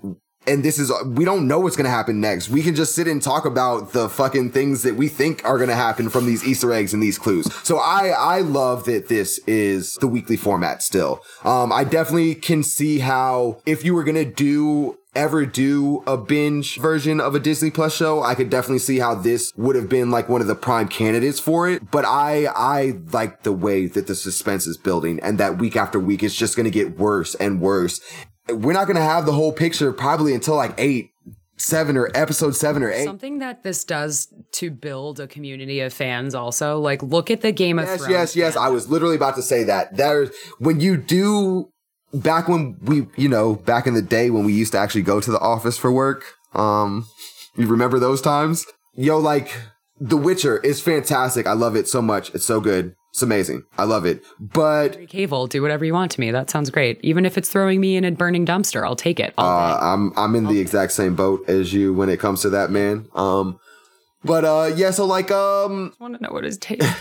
and this is we don't know what's going to happen next. We can just sit and talk about the fucking things that we think are going to happen from these Easter eggs and these clues. So I I love that this is the weekly format still. Um I definitely can see how if you were going to do ever do a binge version of a Disney Plus show, I could definitely see how this would have been like one of the prime candidates for it. But I I like the way that the suspense is building and that week after week it's just going to get worse and worse. We're not going to have the whole picture probably until like 8 7 or episode 7 or 8. Something that this does to build a community of fans also. Like look at the Game of Yes, yes, yes. I was literally about to say that. There's when you do back when we, you know, back in the day when we used to actually go to the office for work. Um, you remember those times? Yo, like The Witcher is fantastic. I love it so much. It's so good. It's amazing. I love it. But Cavill, do whatever you want to me. That sounds great. Even if it's throwing me in a burning dumpster, I'll take it. all uh, day. I'm I'm in the exact same boat as you when it comes to that man. Um, but uh, yeah. So like um, I want to know what his taste. <laughs>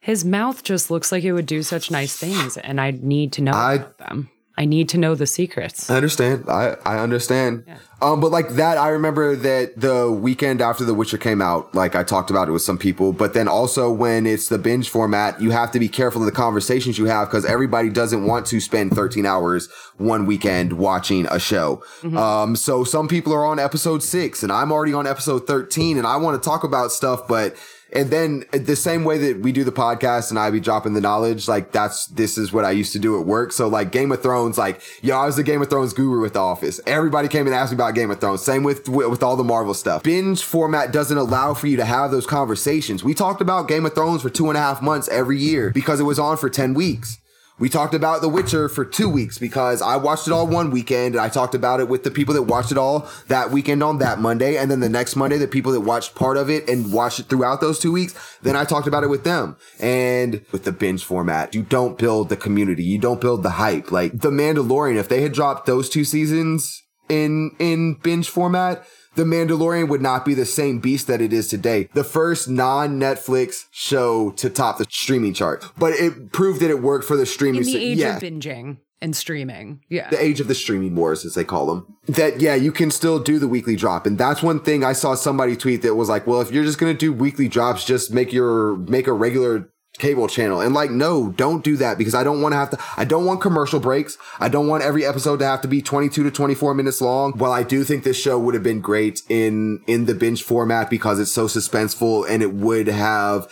his mouth just looks like it would do such nice things, and I need to know I- about them. I need to know the secrets. I understand. I I understand. Um, but like that, I remember that the weekend after The Witcher came out, like I talked about it with some people. But then also when it's the binge format, you have to be careful of the conversations you have because everybody doesn't want to spend 13 hours one weekend watching a show. Um, so some people are on episode six, and I'm already on episode 13, and I want to talk about stuff, but. And then uh, the same way that we do the podcast and I be dropping the knowledge, like that's, this is what I used to do at work. So like Game of Thrones, like, yo, I was the Game of Thrones guru with the office. Everybody came and asked me about Game of Thrones. Same with, with, with all the Marvel stuff. Binge format doesn't allow for you to have those conversations. We talked about Game of Thrones for two and a half months every year because it was on for 10 weeks. We talked about The Witcher for two weeks because I watched it all one weekend and I talked about it with the people that watched it all that weekend on that Monday. And then the next Monday, the people that watched part of it and watched it throughout those two weeks, then I talked about it with them. And with the binge format, you don't build the community. You don't build the hype. Like The Mandalorian, if they had dropped those two seasons in, in binge format, the Mandalorian would not be the same beast that it is today. The first non-Netflix show to top the streaming chart, but it proved that it worked for the streaming. In the age yeah. of binging and streaming. Yeah. the age of the streaming wars, as they call them. That yeah, you can still do the weekly drop, and that's one thing I saw somebody tweet that was like, "Well, if you're just gonna do weekly drops, just make your make a regular." Cable channel. And like no don't do that because i don't want to have to i don't want commercial breaks. I don't want every episode to have to be 22 to 24 minutes long. While i do think this show would have been great in in the binge format because it's so suspenseful and it would have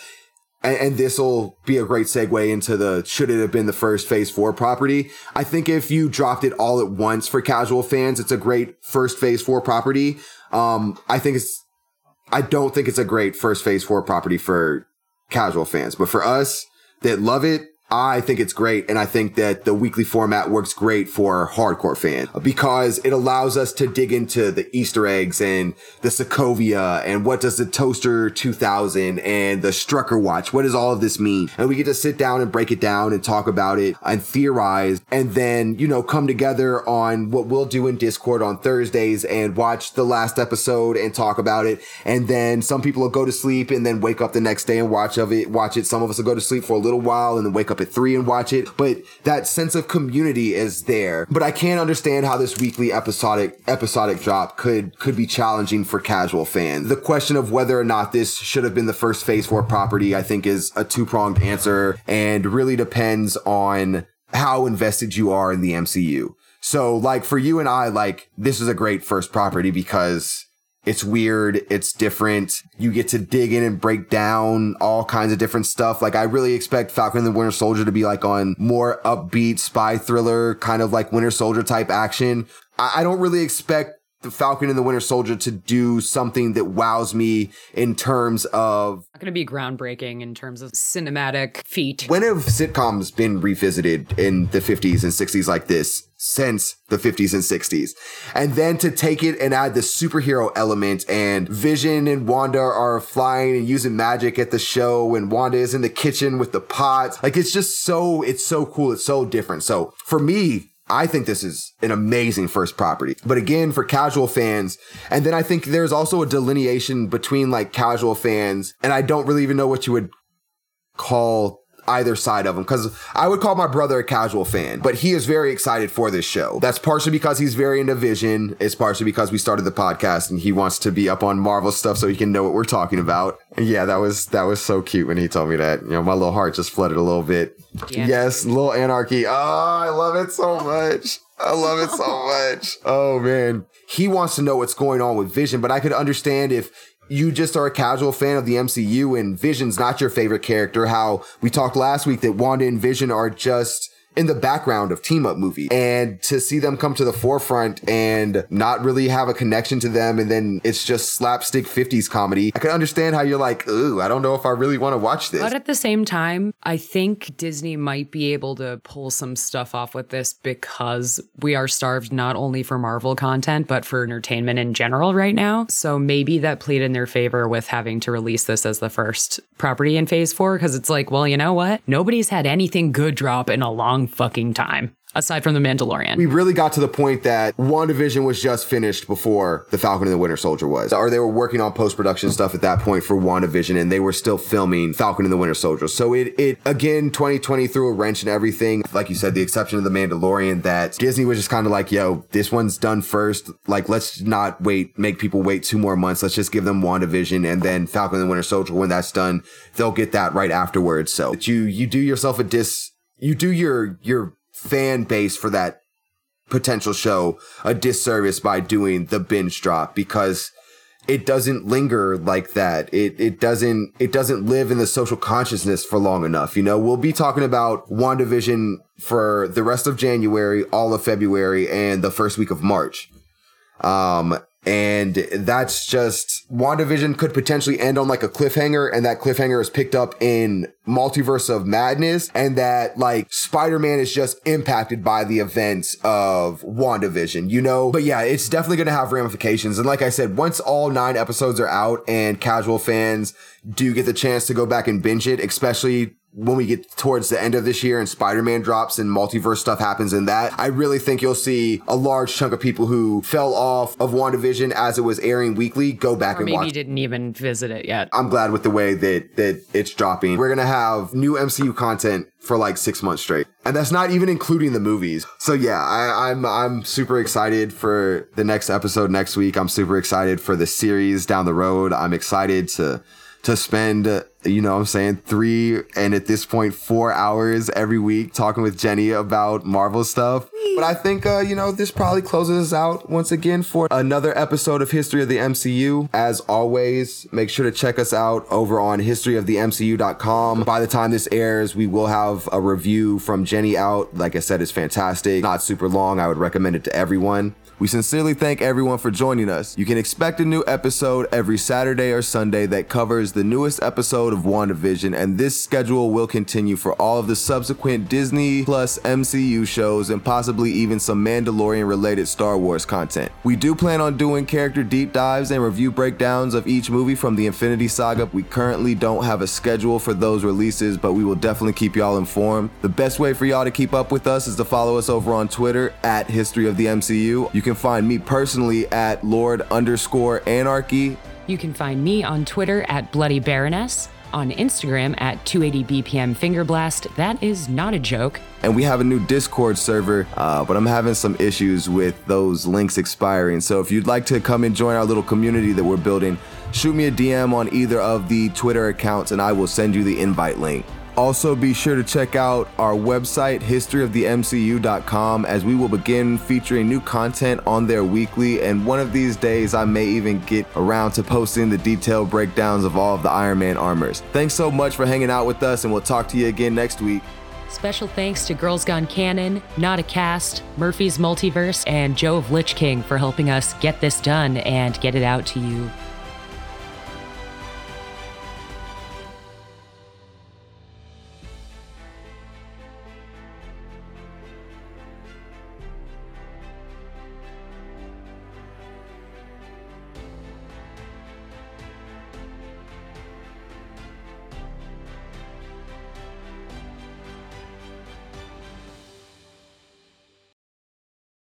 and, and this will be a great segue into the should it have been the first phase four property? I think if you dropped it all at once for casual fans it's a great first phase four property. Um i think it's i don't think it's a great first phase four property for casual fans but for us that love it I think it's great. And I think that the weekly format works great for hardcore fan because it allows us to dig into the Easter eggs and the Sokovia and what does the Toaster 2000 and the Strucker watch? What does all of this mean? And we get to sit down and break it down and talk about it and theorize and then, you know, come together on what we'll do in Discord on Thursdays and watch the last episode and talk about it. And then some people will go to sleep and then wake up the next day and watch of it, watch it. Some of us will go to sleep for a little while and then wake up at three and watch it. But that sense of community is there. But I can't understand how this weekly episodic episodic drop could could be challenging for casual fans. The question of whether or not this should have been the first phase four property, I think is a two-pronged answer and really depends on how invested you are in the MCU. So like for you and I, like this is a great first property because it's weird. It's different. You get to dig in and break down all kinds of different stuff. Like I really expect Falcon and the Winter Soldier to be like on more upbeat spy thriller, kind of like Winter Soldier type action. I, I don't really expect the Falcon and the Winter Soldier to do something that wows me in terms of Not going to be groundbreaking in terms of cinematic feat. when have sitcoms been revisited in the 50s and 60s like this since the 50s and 60s? And then to take it and add the superhero element and Vision and Wanda are flying and using magic at the show and Wanda is in the kitchen with the pots. Like it's just so, it's so cool. It's so different. So for me, I think this is an amazing first property. But again, for casual fans, and then I think there's also a delineation between like casual fans, and I don't really even know what you would call either side of them because I would call my brother a casual fan, but he is very excited for this show. That's partially because he's very into Vision. It's partially because we started the podcast and he wants to be up on Marvel stuff so he can know what we're talking about. And yeah, that was that was so cute when he told me that. You know, my little heart just flooded a little bit. Yeah. Yes, little anarchy. Oh, I love it so much. I love it so <laughs> much. Oh man. He wants to know what's going on with Vision, but I could understand if you just are a casual fan of the MCU and Vision's not your favorite character, how we talked last week that Wanda and Vision are just in the background of team up movie and to see them come to the forefront and not really have a connection to them and then it's just slapstick 50s comedy i can understand how you're like ooh i don't know if i really want to watch this But at the same time, I think Disney might be able to pull some stuff off with this because we are starved not only for Marvel content, but for entertainment in general right now. So maybe that played in their favor with having to release this as the first property in phase four because it's like, well, you know what? Nobody's had anything good drop in a long fucking time. Aside from The Mandalorian. we really got to the point that WandaVision was just finished before The Falcon and the Winter Soldier was. Or they were working on post production stuff at that point for WandaVision and they were still filming Falcon and the Winter Soldier. So it, it, again, 2020 threw a wrench in everything. Like you said, the exception of The Mandalorian, that Disney was just kind of like, yo, this one's done first. Like, let's not wait, make people wait two more months. Let's just give them WandaVision and then Falcon and the Winter Soldier. When that's done, they'll get that right afterwards. So you, you do yourself a dis, you do your, your, fan base for that potential show a disservice by doing the binge drop because it doesn't linger like that. It it doesn't it doesn't live in the social consciousness for long enough. You know, we'll be talking about WandaVision for the rest of January, all of February, and the first week of March. Um, and that's just WandaVision could potentially end on like a cliffhanger, and that cliffhanger is picked up in Multiverse of Madness, and that like Spider Man is just impacted by the events of WandaVision, you know? But yeah, it's definitely gonna have ramifications. And like I said, once all nine episodes are out and casual fans do get the chance to go back and binge it, especially when we get towards the end of this year and Spider-Man drops and multiverse stuff happens in that, I really think you'll see a large chunk of people who fell off of WandaVision as it was airing weekly go back or and maybe watch. didn't even visit it yet. I'm glad with the way that that it's dropping. We're gonna have new MCU content for like six months straight, and that's not even including the movies. So yeah, I, I'm I'm super excited for the next episode next week. I'm super excited for the series down the road. I'm excited to to spend you know I'm saying three and at this point four hours every week talking with Jenny about Marvel stuff. But I think uh, you know this probably closes us out once again for another episode of History of the MCU. As always, make sure to check us out over on historyofthemcu.com. By the time this airs, we will have a review from Jenny out. Like I said, it's fantastic. Not super long. I would recommend it to everyone. We sincerely thank everyone for joining us. You can expect a new episode every Saturday or Sunday that covers the newest episode of WandaVision, and this schedule will continue for all of the subsequent Disney plus MCU shows and possibly even some Mandalorian related Star Wars content. We do plan on doing character deep dives and review breakdowns of each movie from the Infinity Saga. We currently don't have a schedule for those releases, but we will definitely keep y'all informed. The best way for y'all to keep up with us is to follow us over on Twitter at History of the MCU. You can find me personally at Lord underscore Anarchy. You can find me on Twitter at Bloody Baroness, on Instagram at 280 BPM Finger Blast. That is not a joke. and we have a new Discord server, uh, but I'm having some issues with those links expiring. So if you'd like to come and join our little community that we're building, shoot me a DM on either of the Twitter accounts and I will send you the invite link. Also, be sure to check out our website, historyofthemcu.com, as we will begin featuring new content on there weekly. And one of these days, I may even get around to posting the detailed breakdowns of all of the Iron Man armors. Thanks so much for hanging out with us, and we'll talk to you again next week. Special thanks to Girls Gone Canon, Not a Cast, Murphy's Multiverse, and Joe of Lich King for helping us get this done and get it out to you